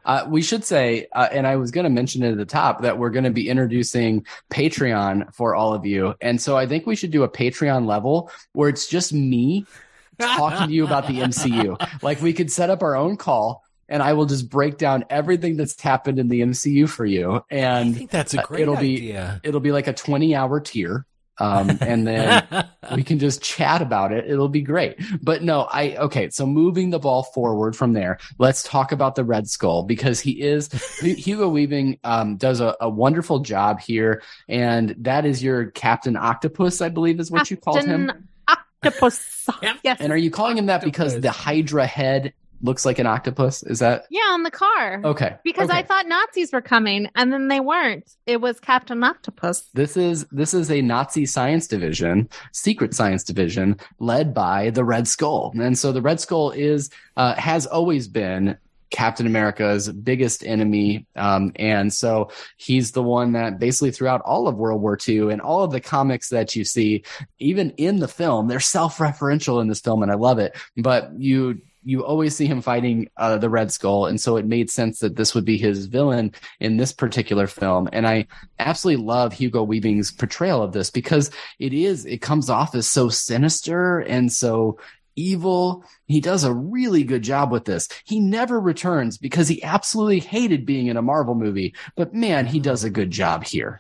Uh, we should say, uh, and I was going to mention it at the top, that we're going to be introducing Patreon for all of you. And so I think we should do a Patreon level where it's just me *laughs* talking to you about the MCU. Like we could set up our own call and I will just break down everything that's happened in the MCU for you. I And think that's a uh, great it'll be- idea. it'll be like a 20 hour tier. Um, and then *laughs* we can just chat about it. It'll be great. But no, I okay. So moving the ball forward from there, let's talk about the Red Skull because he is *laughs* Hugo Weaving um, does a, a wonderful job here, and that is your Captain Octopus, I believe, is what you called him. Captain Octopus. *laughs* Yep. yes. And are you calling him that because the Hydra head looks like an octopus? Is that yeah, on the car. okay? Because I thought Nazis were coming, and then they weren't. It was Captain Octopus. This is this is a Nazi science division, secret science division, led by the Red Skull, and so the Red Skull is uh, has always been Captain America's biggest enemy, um, and so he's the one that basically throughout all of World War II and all of the comics that you see, even in the film, they're self-referential in this film, and I love it. But you you always see him fighting uh, the Red Skull, and so it made sense that this would be his villain in this particular film. And I absolutely love Hugo Weaving's portrayal of this because it is it comes off as so sinister and so evil. He does a really good job with this. He never returns because he absolutely hated being in a Marvel movie, but man, he does a good job here.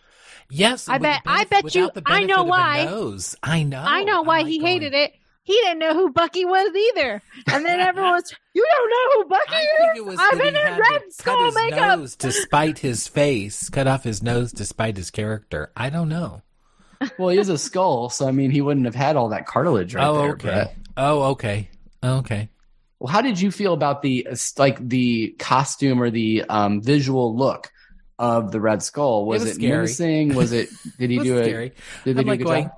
Yes, I with the bet- I bet you- I know benefit of a why. nose. I know. I know why I'm he like hated going, it. He didn't know who Bucky was either. And then everyone was, you don't know who Bucky I is? think it was I'm that in a red skull cut his makeup. nose to spite his face, cut off his nose despite his character. I don't know. Well, he is a skull, so I mean, he wouldn't have had all that cartilage right oh, there. okay. Brett. Oh, okay. Okay. Well, how did you feel about the like the costume or the um, visual look of the Red Skull? Was was it, scary. menacing? Was it? Did he *laughs* It was do scary. it? Did they I'm do a good going, job?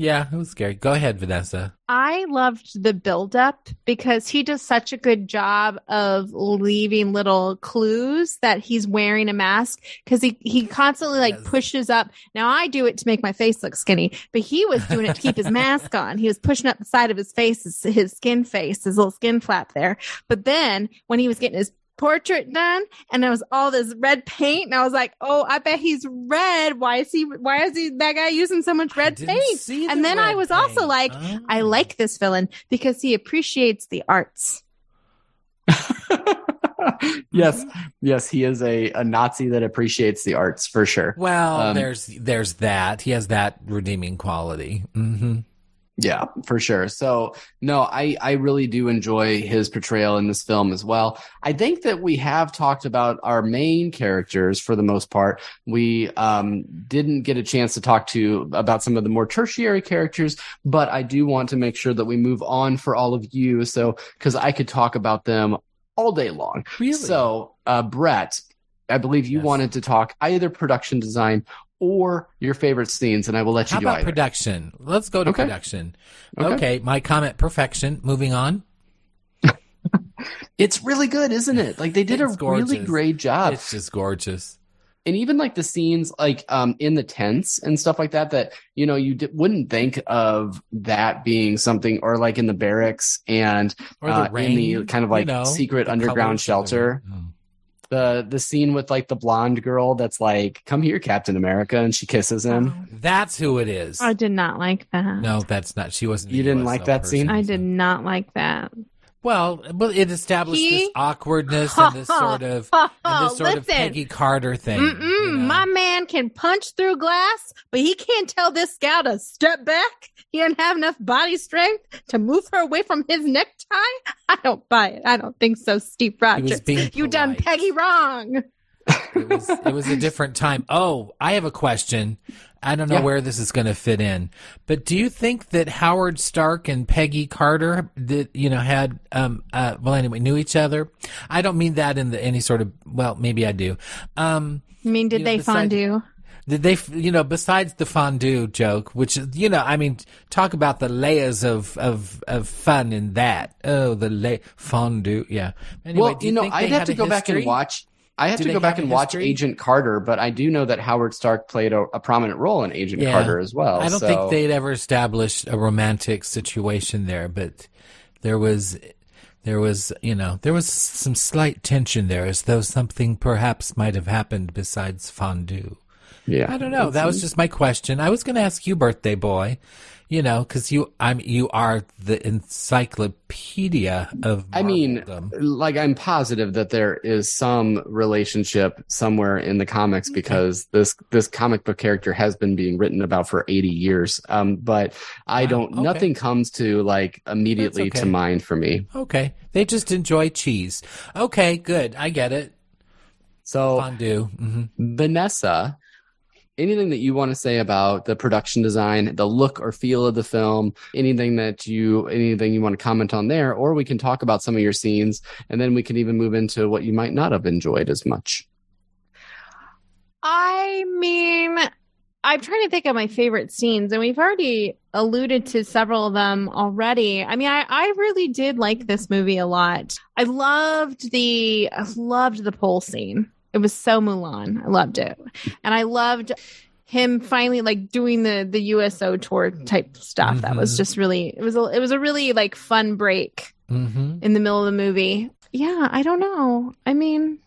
Yeah, it was scary. Go ahead, Vanessa. I loved the buildup because he does such a good job of leaving little clues that he's wearing a mask because he, he constantly like Yes. pushes up. Now I do it to make my face look skinny, but he was doing it to keep his *laughs* mask on. He was pushing up the side of his face, his, his skin face, his little skin flap there. But then when he was getting his portrait done and it was all this red paint and I was like, oh, I bet he's red. Why is he, why is he, that guy using so much red paint? the And then I red was also like, Oh. I like this villain because he appreciates the arts. *laughs* yes, yes, he is a, a Nazi that appreciates the arts for sure. Well, Um, there's there's that. He has that redeeming quality. hmm Yeah, for sure. So no, I, I really do enjoy his portrayal in this film as well. I think that we have talked about our main characters for the most part. We um, didn't get a chance to talk to about some of the more tertiary characters, but I do want to make sure that we move on for all of you. So because I could talk about them all day long. Really? So, uh, Brett, I believe you Yes. wanted to talk either production design or your favorite scenes, and I will let you How about either. production? Let's go to Okay. production. Okay. Okay. my comment perfection. Moving on. It's really good, isn't it? Like they did It's a really great job. It's just gorgeous. and even like the scenes like um in the tents and stuff like that that you know you d- wouldn't think of that being something or like in the barracks and Or the uh, rain, in the kind of you like know, secret underground colors of the shelter. Mm. The the scene with like the blonde girl that's like come here captain america and she kisses him oh. That's who it is. I did not like that. No, that's not. She wasn't. You didn't USO like that scene? I did not like that. Well, but it established He- this awkwardness and this *laughs* sort of and this sort of Peggy Carter thing. You know? My man can punch through glass, but he can't tell this gal to step back. He doesn't have enough body strength to move her away from his necktie. I don't buy it. I don't think so, Steve Rogers. You done. Peggy wrong. It was it was a *laughs* different time. Oh, I have a question. I don't know Yeah. where this is going to fit in, but do you think that Howard Stark and Peggy Carter that you know had um uh well anyway knew each other? I don't mean that in the any sort of well maybe I do. Um I mean, did You know, they beside- fondue? did they you know besides the fondue joke, which you know I mean talk about the layers of of of fun in that. Oh, the lay fondue, yeah. Anyway, well do you know think i'd have to go back and watch I have Do to go back and watch history? Agent Carter, but I do know that Howard Stark played a, a prominent role in Agent Yeah. Carter as well. I don't so- think they'd ever established a romantic situation there, but there was, there was, you know, there was some slight tension there, as though something perhaps might have happened besides fondue. Yeah, I don't know. That was mm-hmm. just my question. I was going to ask you, birthday boy, you know, because you, I'm, you are the encyclopedia of. I mean, like I'm positive that there is some relationship somewhere in the comics because this this comic book character has been being written about for 80 years. Um, but I don't. okay. Nothing comes to like immediately okay. to mind for me. okay, they just enjoy cheese. Okay, good. I get it. So Fondue. hmm Vanessa, anything that you want to say about the production design, the look or feel of the film, anything that you anything you want to comment on there, or we can talk about some of your scenes, and then we can even move into what you might not have enjoyed as much. I mean, I'm trying to think of my favorite scenes, and we've already alluded to several of them already. I mean, I, I really did like this movie a lot. I loved the I loved the pole scene. It was so Mulan. I loved it, and I loved him finally like doing the the USO tour type stuff. That was Mhm. just really it was a, it was a really like fun break hmm in the middle of the movie. Yeah, I don't know. I mean,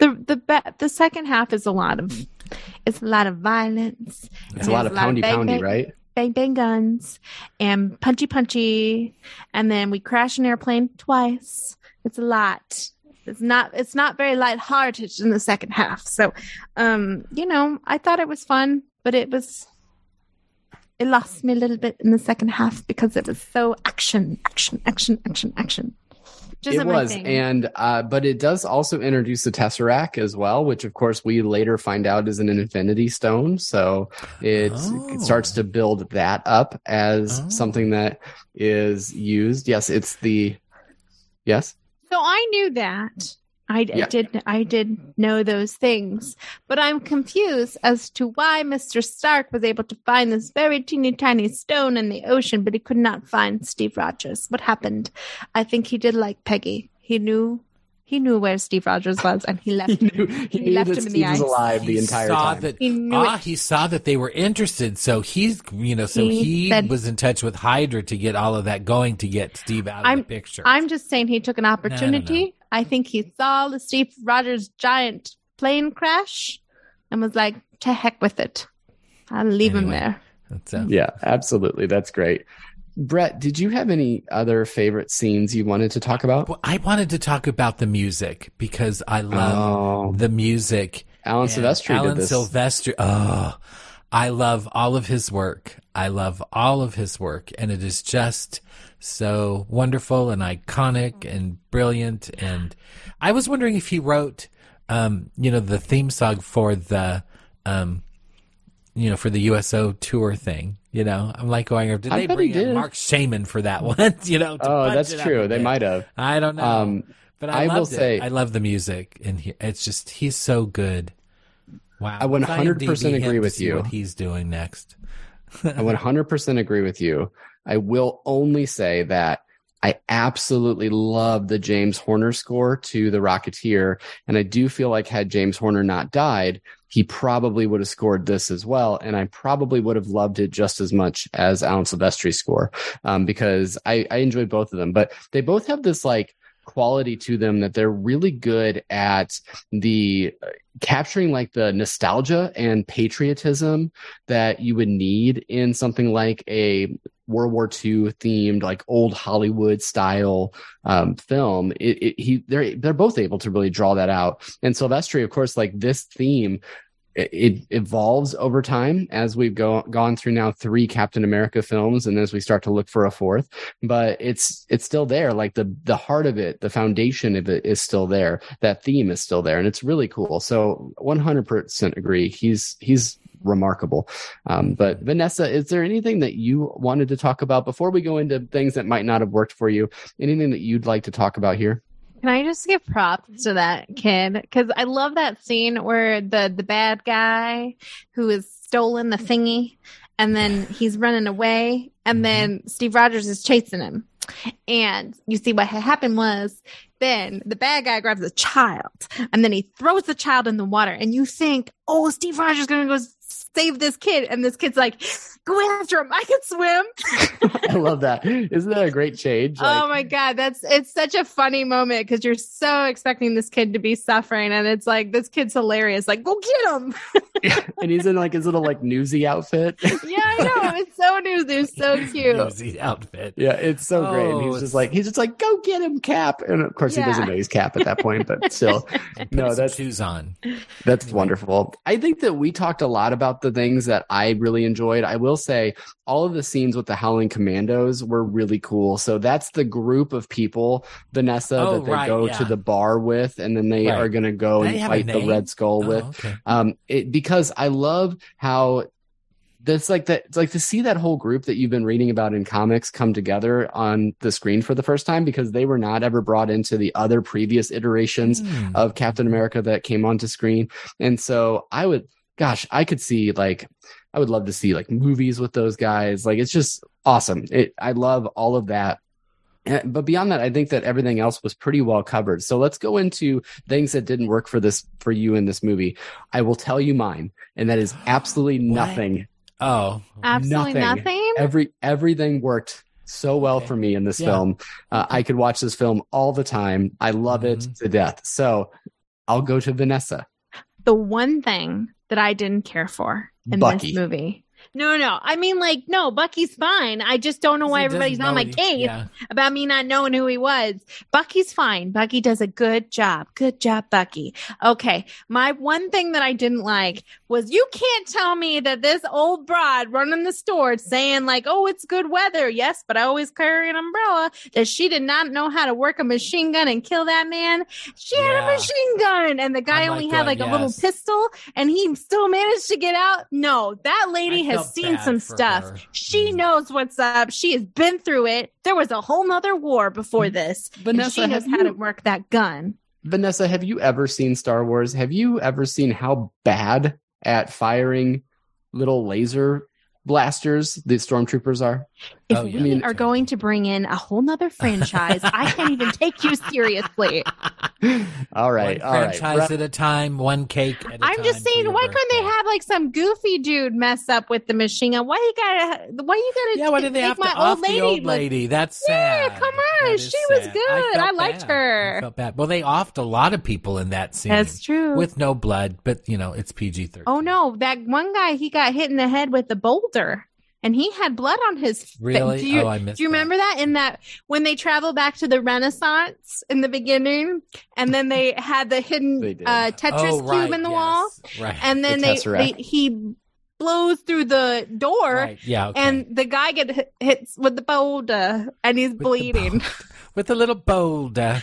the the be- the second half is a lot of it's a lot of violence. It's a lot of poundy bang, poundy, bang, right? Bang bang guns and punchy punchy, and then we crash an airplane twice. It's a lot. It's not it's not very lighthearted in the second half. So, um, you know, I thought it was fun, but it was it lost me a little bit in the second half because it was so action, action, action, action, action. Which It isn't my was, thing. and uh, but it does also introduce the Tesseract as well, which of course we later find out is an Infinity Stone. So it, Oh. it starts to build that up as Oh. something that is used. Yes, it's the yes. So I knew that. I, I did. I did know those things, but I'm confused as to why Mr. Stark was able to find this very teeny tiny stone in the ocean, but he could not find Steve Rogers. What happened? I think he did like Peggy. He knew. He knew where Steve Rogers was, and he *laughs* left. He him. knew, he He knew left that him in Steve the was ice. alive the He entire saw time. That, He knew ah, it. he saw that they were interested, so he's you know, so He he, said- was in touch with Hydra to get all of that going to get Steve out of I'm- the picture. I'm just saying he took an opportunity. I think he saw the Steve Rogers giant plane crash and was like, "To heck with it. I'll leave him there." That's, uh, Yeah, absolutely. That's great. Brett, did you have any other favorite scenes you wanted to talk about? well, I wanted to talk about the music because I love Oh, the music. Alan And Silvestri Alan did this. Silvestri. Oh, I love all of his work. I love all of his work, and it is just so wonderful and iconic and brilliant. And I was wondering if he wrote, um, you know, the theme song for the, um, you know, for the USO tour thing. You know, I'm like going, did they bring did. Marc Shaiman for that *laughs* one? you know, to oh, that's true. They might have. I don't know. Um, But I, I will it. say- I love the music, and he, it's just he's so good. Wow, I 100% agree with you. What he's doing next? I 100% agree with you. I will only say that I absolutely love the James Horner score to The Rocketeer. And I do feel like had James Horner not died, he probably would have scored this as well. And I probably would have loved it just as much as Alan Silvestri's score um, because I, I enjoyed both of them. But they both have this like quality to them that they're really good at the uh, capturing like the nostalgia and patriotism that you would need in something like a World War II themed, like old Hollywood style um, film. It, it, he, they're they're both able to really draw that out. And Silvestri, of course, like this theme it, evolves over time as we've go, gone through now three Captain America films and as we start to look for a fourth, but it's, it's still there. Like the, the heart of it, the foundation of it is still there. That theme is still there and it's really cool. So 100% agree. He's, he's remarkable. Um, but Vanessa, is there anything that you wanted to talk about before we go into things that might not have worked for you? Anything that you'd like to talk about here? Can I just give props to that kid? Because I love that scene where the the bad guy who has stolen the thingy, and then he's running away, and mm-hmm. then Steve Rogers is chasing him. And you see what had happened was then the bad guy grabs the child and then he throws the child in the water. And you think, oh, Steve Rogers is going to go save this kid. And this kid's like, go after him. I can swim. *laughs* I love that. Isn't that a great change? Oh like, oh my God. That's, it's such a funny moment because you're so expecting this kid to be suffering. And it's like, this kid's hilarious. Like, go get him. *laughs* and he's in like his little like newsy outfit. *laughs* yeah, I know. It's so newsy. It's so cute. Newsy outfit. Yeah, it's so oh, great. And he's oh, just like, he's just like, go get him, Cap. And of course, yeah. he doesn't know he's Cap at that point, but still. no, that's shoes on. That's wonderful. I think that we talked a lot about the things that I really enjoyed. I will say all of the scenes with the Howling Commandos were really cool. So that's the group of people, Vanessa, oh, that they right, go yeah. to the bar with, and then they right. are going to go they and fight the Red Skull oh, with. Okay. Um, it, because I love how that's like that it's like to see that whole group that you've been reading about in comics come together on the screen for the first time because they were not ever brought into the other previous iterations mm. of Captain America that came onto screen. And so I would gosh, I could see like I would love to see like movies with those guys. Like it's just awesome. It I love all of that. But beyond that, I think that everything else was pretty well covered. So let's go into things that didn't work for this for you in this movie. I will tell you mine, and that is absolutely nothing. Oh, absolutely nothing. nothing. Every everything worked so well okay. for me in this yeah. film. Uh, I could watch this film all the time. I love mm-hmm. it to death. So I'll go to Vanessa. The one thing that I didn't care for in Bucky. this movie. No, no. I mean, like, no, Bucky's fine. I just don't know why everybody's on my case yeah. about me not knowing who he was. Bucky's fine. Bucky does a good job. Good job, Bucky. Okay. My one thing that I didn't like was you can't tell me that this old broad running the store saying like, oh, it's good weather. Yes, but I always carry an umbrella that she did not know how to work a machine gun and kill that man. She yeah. had a machine gun and the guy I'm only like had like yes. a little pistol and he still managed to get out. No, that lady I seen some stuff. Her. She mm. knows what's up. She has been through it. There was a whole nother war before mm. this. Vanessa, she knows how you... to work that gun. Vanessa, have you ever seen Star Wars? Have you ever seen how bad at firing little laser blasters the stormtroopers are. If oh, yeah. we I mean, are going to bring in a whole nother franchise, I can't even take you seriously. *laughs* all right, one all franchise right. at a time, one cake. I'm just saying, why couldn't they have like some goofy dude mess up with the machine gun? Why you gotta? Why you gotta? Yeah, why did they have to my off old lady? the old lady? That's yeah, come on, she sad. was good. I, I liked bad. her. I felt bad. Well, they offed a lot of people in that scene. That's true. With no blood, but you know it's PG thirteen. Oh no, that one guy he got hit in the head with a boulder and he had blood on his really? Do you, oh, I missed do you remember that? In that when they travel back to the renaissance in the beginning and then they had the hidden uh, tetris oh, right, cube in the yes, wall. Right. and then the they, they, he blows through the door right. yeah okay. and the guy gets hits with the boulder and he's with bleeding. the with a little boulder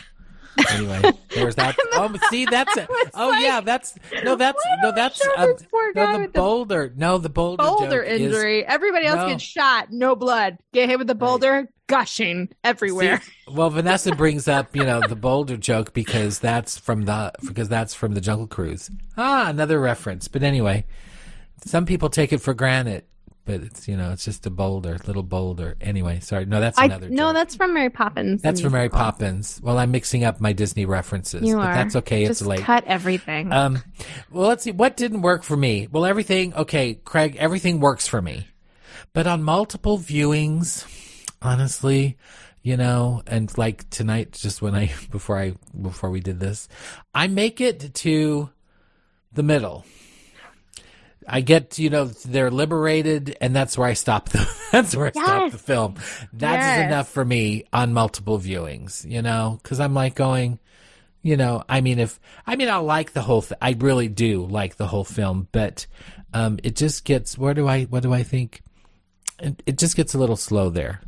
anyway, there's that. *laughs* Oh, see, that's it. Oh, like, yeah, that's no, that's no, that's uh, no, the boulder. The no, the boulder. Boulder injury. Is, Everybody else no. gets shot, no blood. Get hit with the boulder, right. gushing everywhere. See, well, Vanessa brings up, you know, the boulder joke because that's from the because that's from the Jungle Cruise. Ah, another reference. But anyway, some people take it for granted but it's you know it's just a boulder, little boulder. Anyway, sorry. No, that's I another. no, joke. that's from Mary Poppins. that's from Mary. Poppins. Well, I'm mixing up my Disney references, You but are. that's okay. Just it's late. cut everything. Um, well, let's see. What didn't work for me? Well, everything. Okay, Craig. Everything works for me, but on multiple viewings, honestly, you know, and like tonight, just when I *laughs* before I before we did this, I make it to the middle. I get, you know, they're liberated, and that's where I stop the. *laughs* That's where I stop the film. That is Yes. enough for me on multiple viewings, you know, because I'm like going, you know, I mean, if I mean, I like the whole. Th- I really do like the whole film, but um, it just gets. Where do I? What do I think? It, it just gets a little slow there.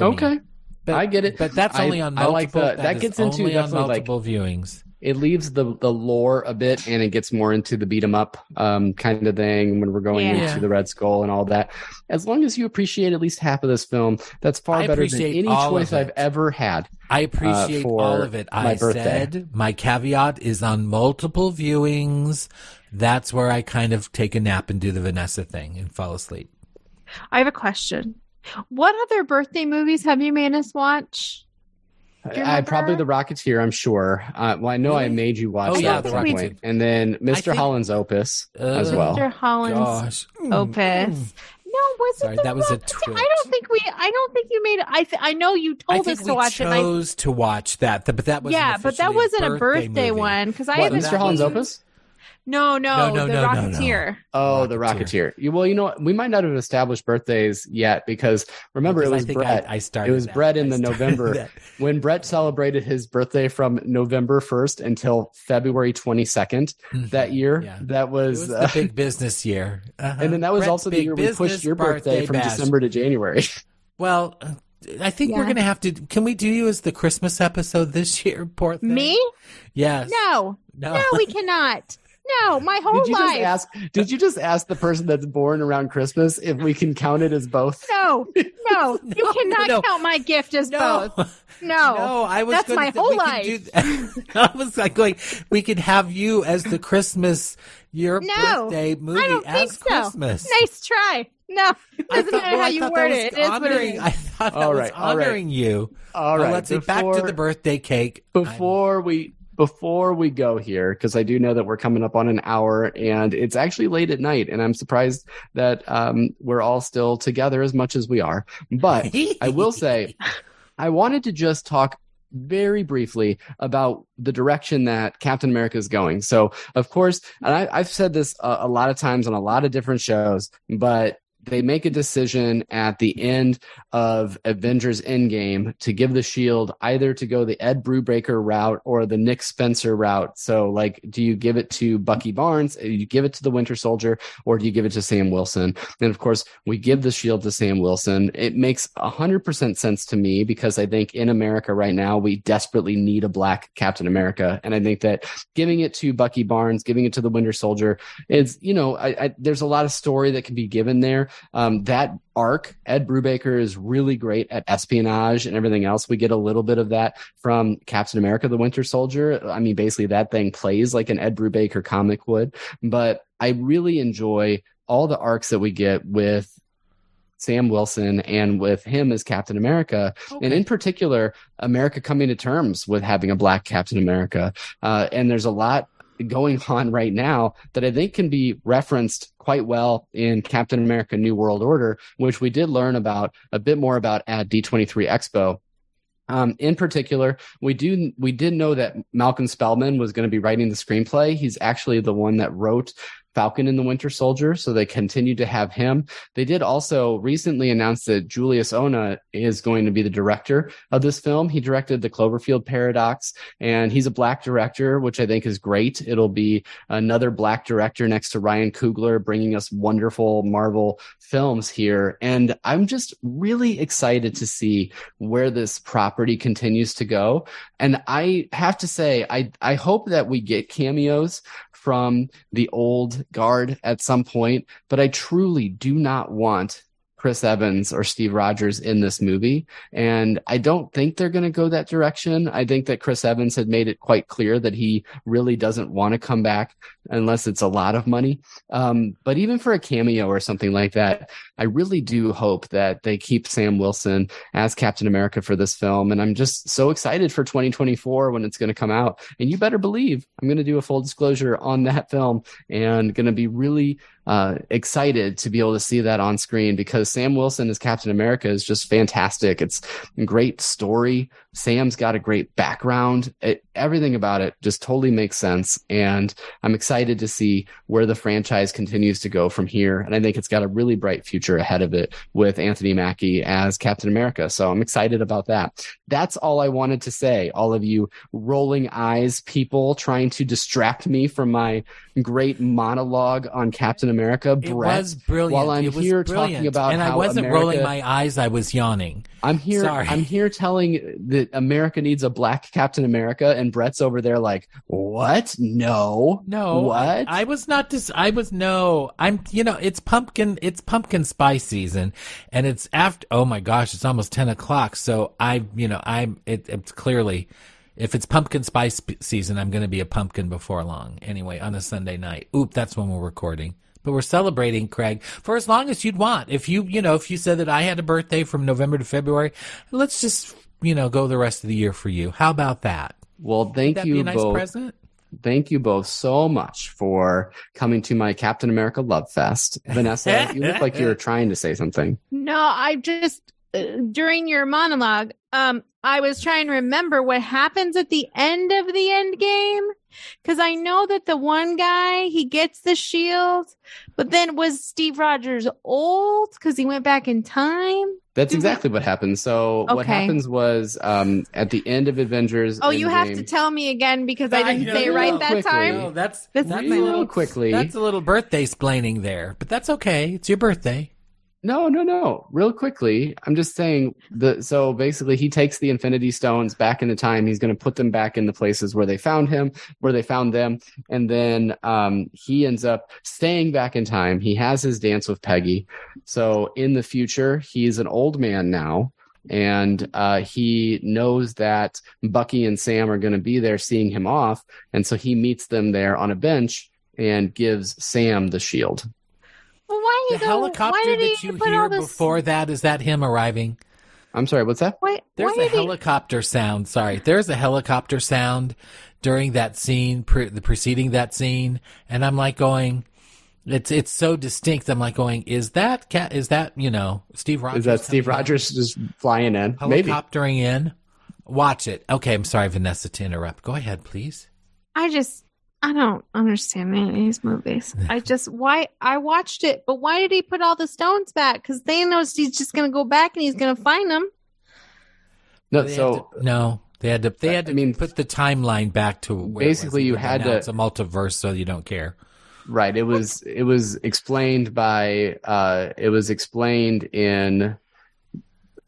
Okay. But- I get it. but that's I- only on I like the- that is gets into only on definitely, like- multiple viewings. It leaves the the lore a bit and it gets more into the beat 'em up um, kind of thing when we're going Yeah. into the Red Skull and all that. As long as you appreciate at least half of this film, that's far I better than any choice I've ever had. I appreciate Uh, for all of it. my I birthday. said my caveat is on multiple viewings. That's where I kind of take a nap and do the Vanessa thing and fall asleep. I have a question. What other birthday movies have you made us watch? Do you I, I probably the remember? Rocketeer. I'm sure. Uh, well, I know I made you watch. Oh, that yeah, at The some Rocketeer. and then Mr. think- Holland's Opus as Uh, well. Mr. Holland's Gosh. Opus. No, was Sorry, it the that was a Rocketeer? twit. I don't think we. I don't think you made. I. Th- I know you told us to watch it. I- chose to watch that, th- but that was yeah, but that wasn't a birthday one because I What, haven't Mr. Holland's seen- Opus? No, no, No, no, the no, no, no. Rocketeer. Oh, the Rocketeer. Rocketeer. You, well, you know, what? we might not have established birthdays yet because remember it was I Brett. I, I started. it was that. Brett in I the November *laughs* that. when Brett celebrated his birthday from November 1st until February 22nd that year. Mm-hmm. Yeah. That It was, was uh, the big business year, Uh-huh. and then that was Brett's also the year we pushed your birthday, from bash. December to January. *laughs* Well, uh, I think we're gonna have to. Can we do you as the Christmas episode this year? Poor. Me? Yes. No, No. no, we *laughs* cannot. No, my whole Did you just ask? Did you just ask the person that's born around Christmas if we can count it as both? No, no, *laughs* you cannot no. count my gift as No. both. *laughs* No, No, I was. That's gonna, my whole life. do th- *laughs* I was like going. We could have you as the Christmas your No, birthday movie I don't as think so. Christmas. Nice try. No, I doesn't thought- matter well, how I you word was it. It is what it honoring. is. I thought that All was right, all right. honoring you. All Well, let's get Back to the birthday cake. I'm- before we before we go here because i do know that we're coming up on an hour and it's actually late at night and i'm surprised that um, we're all still together as much as we are but i will say *laughs* i wanted to just talk very briefly about the direction that Captain America is going. So, of course, and I, I've said this a, a lot of times on a lot of different shows, but they make a decision at the end of Avengers Endgame to give the shield either to go the Ed Brubaker route or the Nick Spencer route. So, like, do you give it to Bucky Barnes? Do you give it to the Winter Soldier, or do you give it to Sam Wilson? And of course, we give the shield to Sam Wilson. It makes hundred percent sense to me because I think in America right now we desperately need a black Captain America, and I think that giving it to Bucky Barnes, giving it to the Winter Soldier, is you know, I, I, there's a lot of story that can be given there. Um, that arc, Ed Brubaker is really great at espionage and everything else. We get a little bit of that from Captain America, the Winter Soldier. I mean, basically that thing plays like an Ed Brubaker comic would, but I really enjoy all the arcs that we get with Sam Wilson and with him as Captain America, and in particular, America coming to terms with having a black Captain America. Uh, and there's a lot going on right now that I think can be referenced quite well in Captain America New World Order, which we did learn about a bit more about at D23 Expo. Um, in particular, we do we did know that Malcolm Spellman was going to be writing the screenplay. He's actually the one that wrote Falcon and the Winter Soldier, so they continued to have him. They did also recently announce that Julius Onah is going to be the director of this film. He directed the Cloverfield Paradox, and he's a black director, which I think is great. It'll be another black director next to Ryan Coogler, bringing us wonderful Marvel films here. And I'm just really excited to see where this property continues to go. And I have to say, I I hope that we get cameos from the old guard at some point, but I truly do not want Chris Evans or Steve Rogers in this movie. And I don't think they're going to go that direction. I think that Chris Evans had made it quite clear that he really doesn't want to come back unless it's a lot of money. Um, but even for a cameo or something like that, I really do hope that they keep Sam Wilson as Captain America for this film. And I'm just so excited for 2024 when it's going to come out. And you better believe I'm going to do a full disclosure on that film and going to be really uh, excited to be able to see that on screen because Sam Wilson as Captain America is just fantastic. It's a great story. Sam's got a great background. It, everything about it just totally makes sense. And I'm excited to see where the franchise continues to go from here. And I think it's got a really bright future ahead of it with Anthony Mackie as Captain America. So I'm excited about that. That's all I wanted to say. All of you rolling eyes people trying to distract me from my great monologue on Captain America. It was brilliant. While I'm here brilliant. talking about and I wasn't America- rolling my eyes, I was yawning. I'm here. Sorry. I'm here telling that America needs a black Captain America, and Brett's over there like, what? No, No, what? I, I was not dis- I was no. I'm. You know, it's pumpkin. It's pumpkin spice season, and it's after. Oh my gosh, it's almost ten o'clock. So I, you know, I'm. It, it's clearly, if it's pumpkin spice season, I'm going to be a pumpkin before long. Anyway, on a Sunday night. Oop, that's when we're recording. But we're celebrating, Craig, for as long as you'd want. If you, you know, if you said that I had a birthday from November to February, let's just, you know, go the rest of the year for you. How about that? well, thank that you be a nice both. present? Thank you both so much for coming to my Captain America Love Fest. *laughs* Vanessa, you look like you were trying to say something. No, I just uh, during your monologue, um, I was trying to remember what happens at the end of the end game because I know that the one guy he gets the shield, but then was Steve Rogers old because he went back in time? That's exactly what happened. So what happens was um, at the end of Avengers. Oh, you have to tell me again because I I didn't know. say it right that Quickly. time. No, that's This that's is a little quickly. That's a little birthday splaining there, but that's okay. It's your birthday. No, no, no. Real quickly, I'm just saying the so basically he takes the Infinity Stones back into time. He's going to put them back in the places where they found him, where they found them, and then um, he ends up staying back in time. He has his dance with Peggy. So in the future, he's an old man now. And uh, he knows that Bucky and Sam are going to be there seeing him off. And so he meets them there on a bench and gives Sam the shield. Well, why The you go? helicopter why did that he you hear this? before that is that him arriving. I'm sorry, what's that? Why, There's why a did he- helicopter sound. Sorry, there's a helicopter sound during that scene, pre- the preceding that scene, and I'm like going, it's it's so distinct. I'm like going, is that cat? Is that you know Steve Rogers? Is that Steve coming out? Rogers just flying in? Maybe. helicoptering in? Watch it. Okay, I'm sorry, Vanessa, to interrupt. Go ahead, please. I just I don't understand any of these movies. I just why I watched it, but why did he put all the stones back? Because they knows he's just gonna go back and he's gonna find them. No, They had so to- no, they had to. They had to I mean, put the timeline back to where it was. basically you had now to- It's a multiverse, so you don't care. right, it was it was explained by uh it was explained in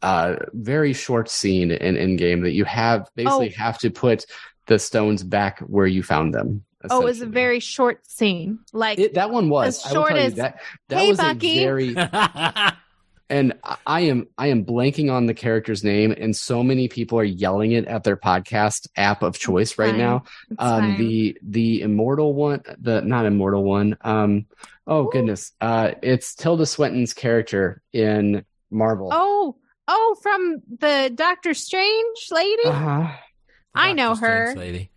uh very short scene in in game that you have basically Oh. have to put the stones back where you found them. Oh, it was a very short scene. Like It, that one was. as I will short tell you as, that that "Hey, was Bucky." a very *laughs* and I- I am I am blanking on the character's name, and so many people are yelling it at their podcast app of choice right now. it's Um, fine. the the immortal one, the not immortal one. Um, oh Ooh. goodness, uh, it's Tilda Swinton's character in Marvel. oh oh from the Doctor Strange lady. uh I know Doctor her. Strange Lady.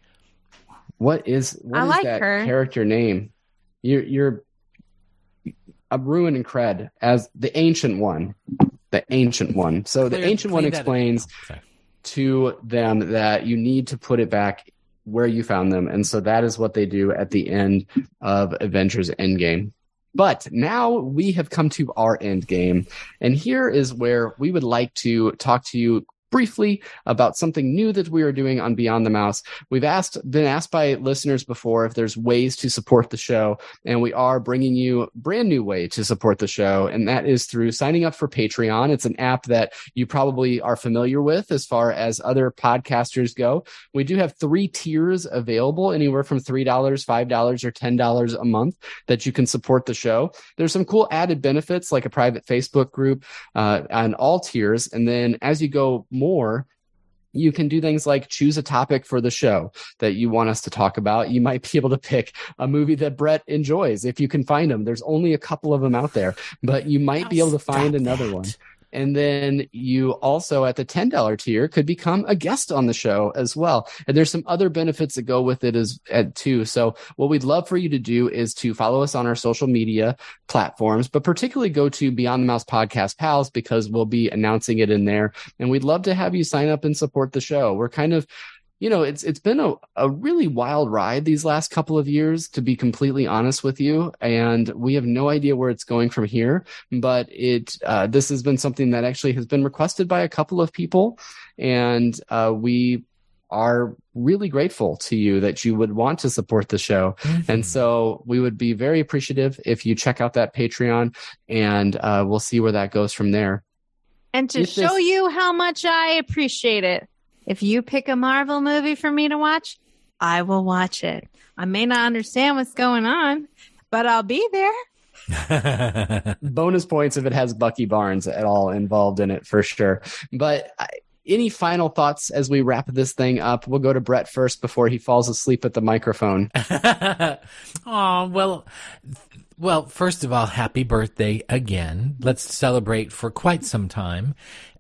What is what I is like that her. character name? You're you're a ruin and cred as the ancient one, the ancient one. So the Clear- ancient one explains to them that you need to put it back where you found them. And so that is what they do at the end of Avengers Endgame. But now we have come to our end game. And here is where we would like to talk to you briefly about something new that we are doing on Beyond the Mouse. We've asked, been asked by listeners before if there's ways to support the show, and we are bringing you a brand new way to support the show, and that is through signing up for Patreon. It's an app that you probably are familiar with as far as other podcasters go. We do have three tiers available, anywhere from $3, $5, or $10 a month that you can support the show. There's some cool added benefits like a private Facebook group uh, on all tiers. And then as you go more, you can do things like choose a topic for the show that you want us to talk about. You might be able to pick a movie that Brett enjoys if you can find them. There's only a couple of them out there, but you might be able to find another one. And then you also at the $10 tier could become a guest on the show as well. And there's some other benefits that go with it as too. So what we'd love for you to do is to follow us on our social media platforms, but particularly go to Beyond the Mouse Podcast Pals because we'll be announcing it in there. And we'd love to have you sign up and support the show. We're kind of you know, it's it's been a, a really wild ride these last couple of years, to be completely honest with you. And we have no idea where it's going from here. But it uh, this has been something that actually has been requested by a couple of people, and uh, we are really grateful to you that you would want to support the show. Mm-hmm. And so we would be very appreciative if you check out that Patreon, and uh, we'll see where that goes from there. And to If this- show you how much I appreciate it, if you pick a Marvel movie for me to watch, I will watch it. I may not understand what's going on, but I'll be there. *laughs* bonus points if it has Bucky Barnes at all involved in it for sure. But I, any final thoughts as we wrap this thing up? We'll go to Brett first before he falls asleep at the microphone. *laughs* oh well well first of all happy birthday again let's celebrate for quite some time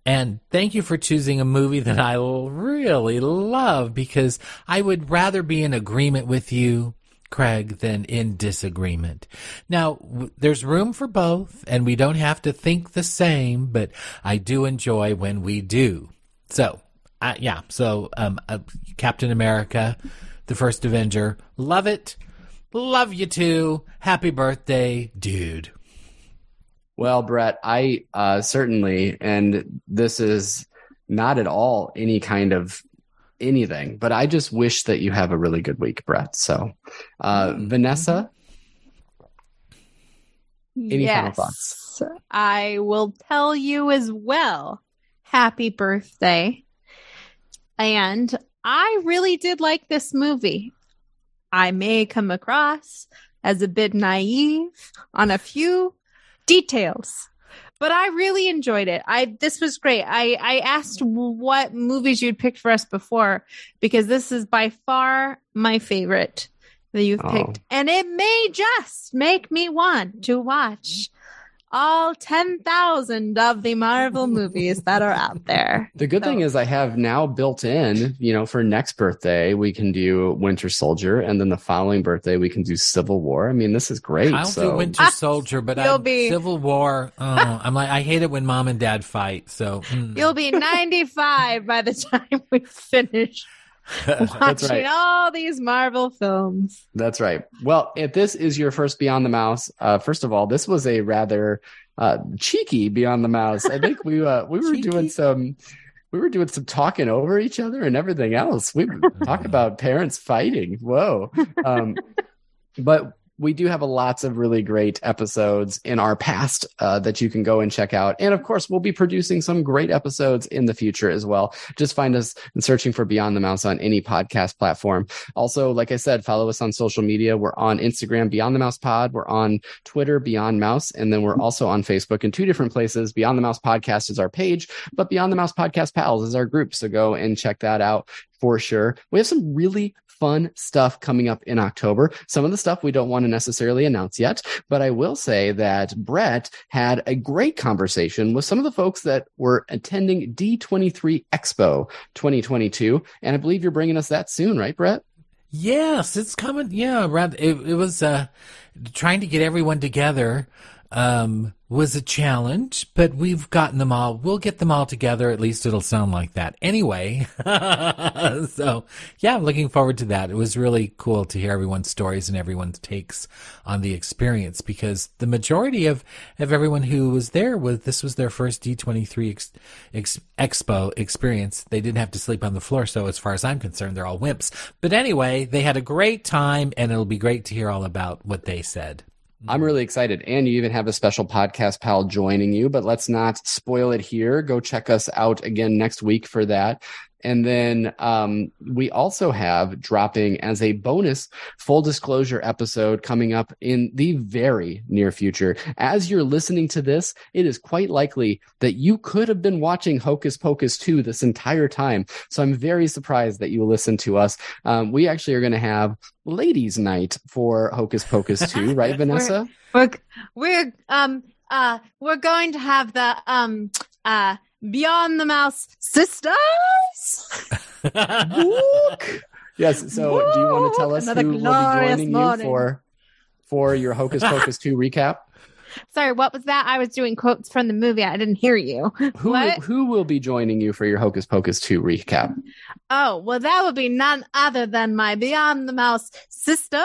and thank you for choosing a movie that i really love because i would rather be in agreement with you craig than in disagreement now w- there's room for both and we don't have to think the same but i do enjoy when we do so uh, yeah so um, uh, captain america the first avenger love it Love you too. Happy birthday, dude. Well, Brett, I uh, certainly, and this is not at all any kind of anything, but I just wish that you have a really good week, Brett. So, uh, Mm-hmm. Vanessa, Any final thoughts? I will tell you as well. Happy birthday. And I really did like this movie. I may come across as a bit naive on a few details, but I really enjoyed it. I this was great. I I asked what movies you'd picked for us before because this is by far my favorite that you've Oh. picked, and it may just make me want to watch all 10,000 of the Marvel movies that are out there. *laughs* the good thing is I have now built in, you know, for next birthday, we can do Winter Soldier, and then the following birthday, we can do Civil War. I mean, this is great. I'll so. do Winter *laughs* Soldier, but you'll I be- Civil War. Oh, I'm like I hate it when mom and dad fight. So mm. You'll be 95 by the *laughs* time we finish *laughs* watching right. all these Marvel films. That's right. Well, if this is your first Beyond the Mouse, uh, first of all, this was a rather uh, cheeky Beyond the Mouse. I think we uh, we were Cheeky? doing some we were doing some talking over each other and everything else. We *laughs* talk about parents fighting. Whoa. Um, but we do have a lots of really great episodes in our past uh, that you can go and check out. And of course, we'll be producing some great episodes in the future as well. Just find us and searching for Beyond the Mouse on any podcast platform. Also, like I said, follow us on social media. We're on Instagram, Beyond the Mouse Pod. We're on Twitter, Beyond Mouse. And then we're also on Facebook in two different places. Beyond the Mouse Podcast is our page, but Beyond the Mouse Podcast Pals is our group. So go and check that out for sure. We have some really fun stuff coming up in October. Some of the stuff we don't want to necessarily announce yet, but I will say that Brett had a great conversation with some of the folks that were attending D23 Expo 2022. And I believe you're bringing us that soon, right, Brett? yes, it's coming. Yeah, rather it, it was uh, trying to get everyone together. Um, was a challenge, but we've gotten them all. We'll get them all together. At least it'll sound like that. Anyway, *laughs* so yeah, I'm looking forward to that. It was really cool to hear everyone's stories and everyone's takes on the experience because the majority of, of everyone who was there was, this was their first D23 ex, ex, expo experience. They didn't have to sleep on the floor. So as far as I'm concerned, they're all wimps. But anyway, they had a great time and it'll be great to hear all about what they said. I'm really excited. And you even have a special podcast pal joining you, but let's not spoil it here. Go check us out again next week for that. And then um, we also have dropping as a bonus full disclosure episode coming up in the very near future. As you're listening to this, it is quite likely that you could have been watching Hocus Pocus 2 this entire time. So I'm very surprised that you listened to us. Um, we actually are going to have ladies' night for Hocus Pocus 2, *laughs* right, Vanessa? We're we're um uh we're going to have the um uh Beyond the Mouse sisters. *laughs* yes. So, do you want to tell us Another who will be joining morning. you for for your Hocus Pocus 2 *laughs* recap? Sorry, what was that? I was doing quotes from the movie. I didn't hear you. Who What? who will be joining you for your Hocus Pocus 2 recap? Oh, well, that would be none other than my Beyond the Mouse sisters,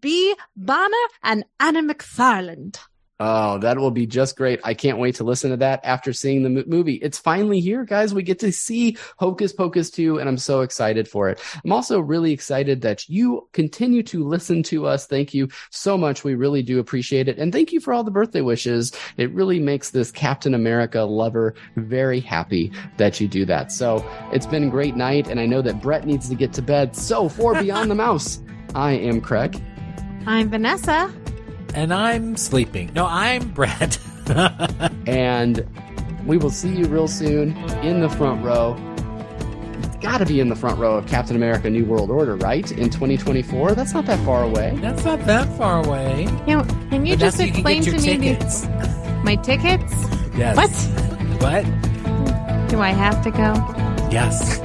B. Bonner and Anna McFarland. Oh, that will be just great. I can't wait to listen to that after seeing the movie. It's finally here, guys. We get to see Hocus Pocus 2, and I'm so excited for it. I'm also really excited that you continue to listen to us. Thank you so much. We really do appreciate it. And thank you for all the birthday wishes. It really makes this Captain America lover very happy that you do that. So it's been a great night, and I know that Brett needs to get to bed. So for *laughs* Beyond the Mouse, I am Craig. I'm Vanessa. And I'm sleeping. No, I'm Brett. *laughs* and we will see you real soon in the front row. It's got to be in the front row of Captain America: New World Order, right? In 2024. That's not that far away. That's not that far away. You know, can you But just that's so you explain to your me tickets. the- my tickets? Yes. What? What? Do I have to go? Yes.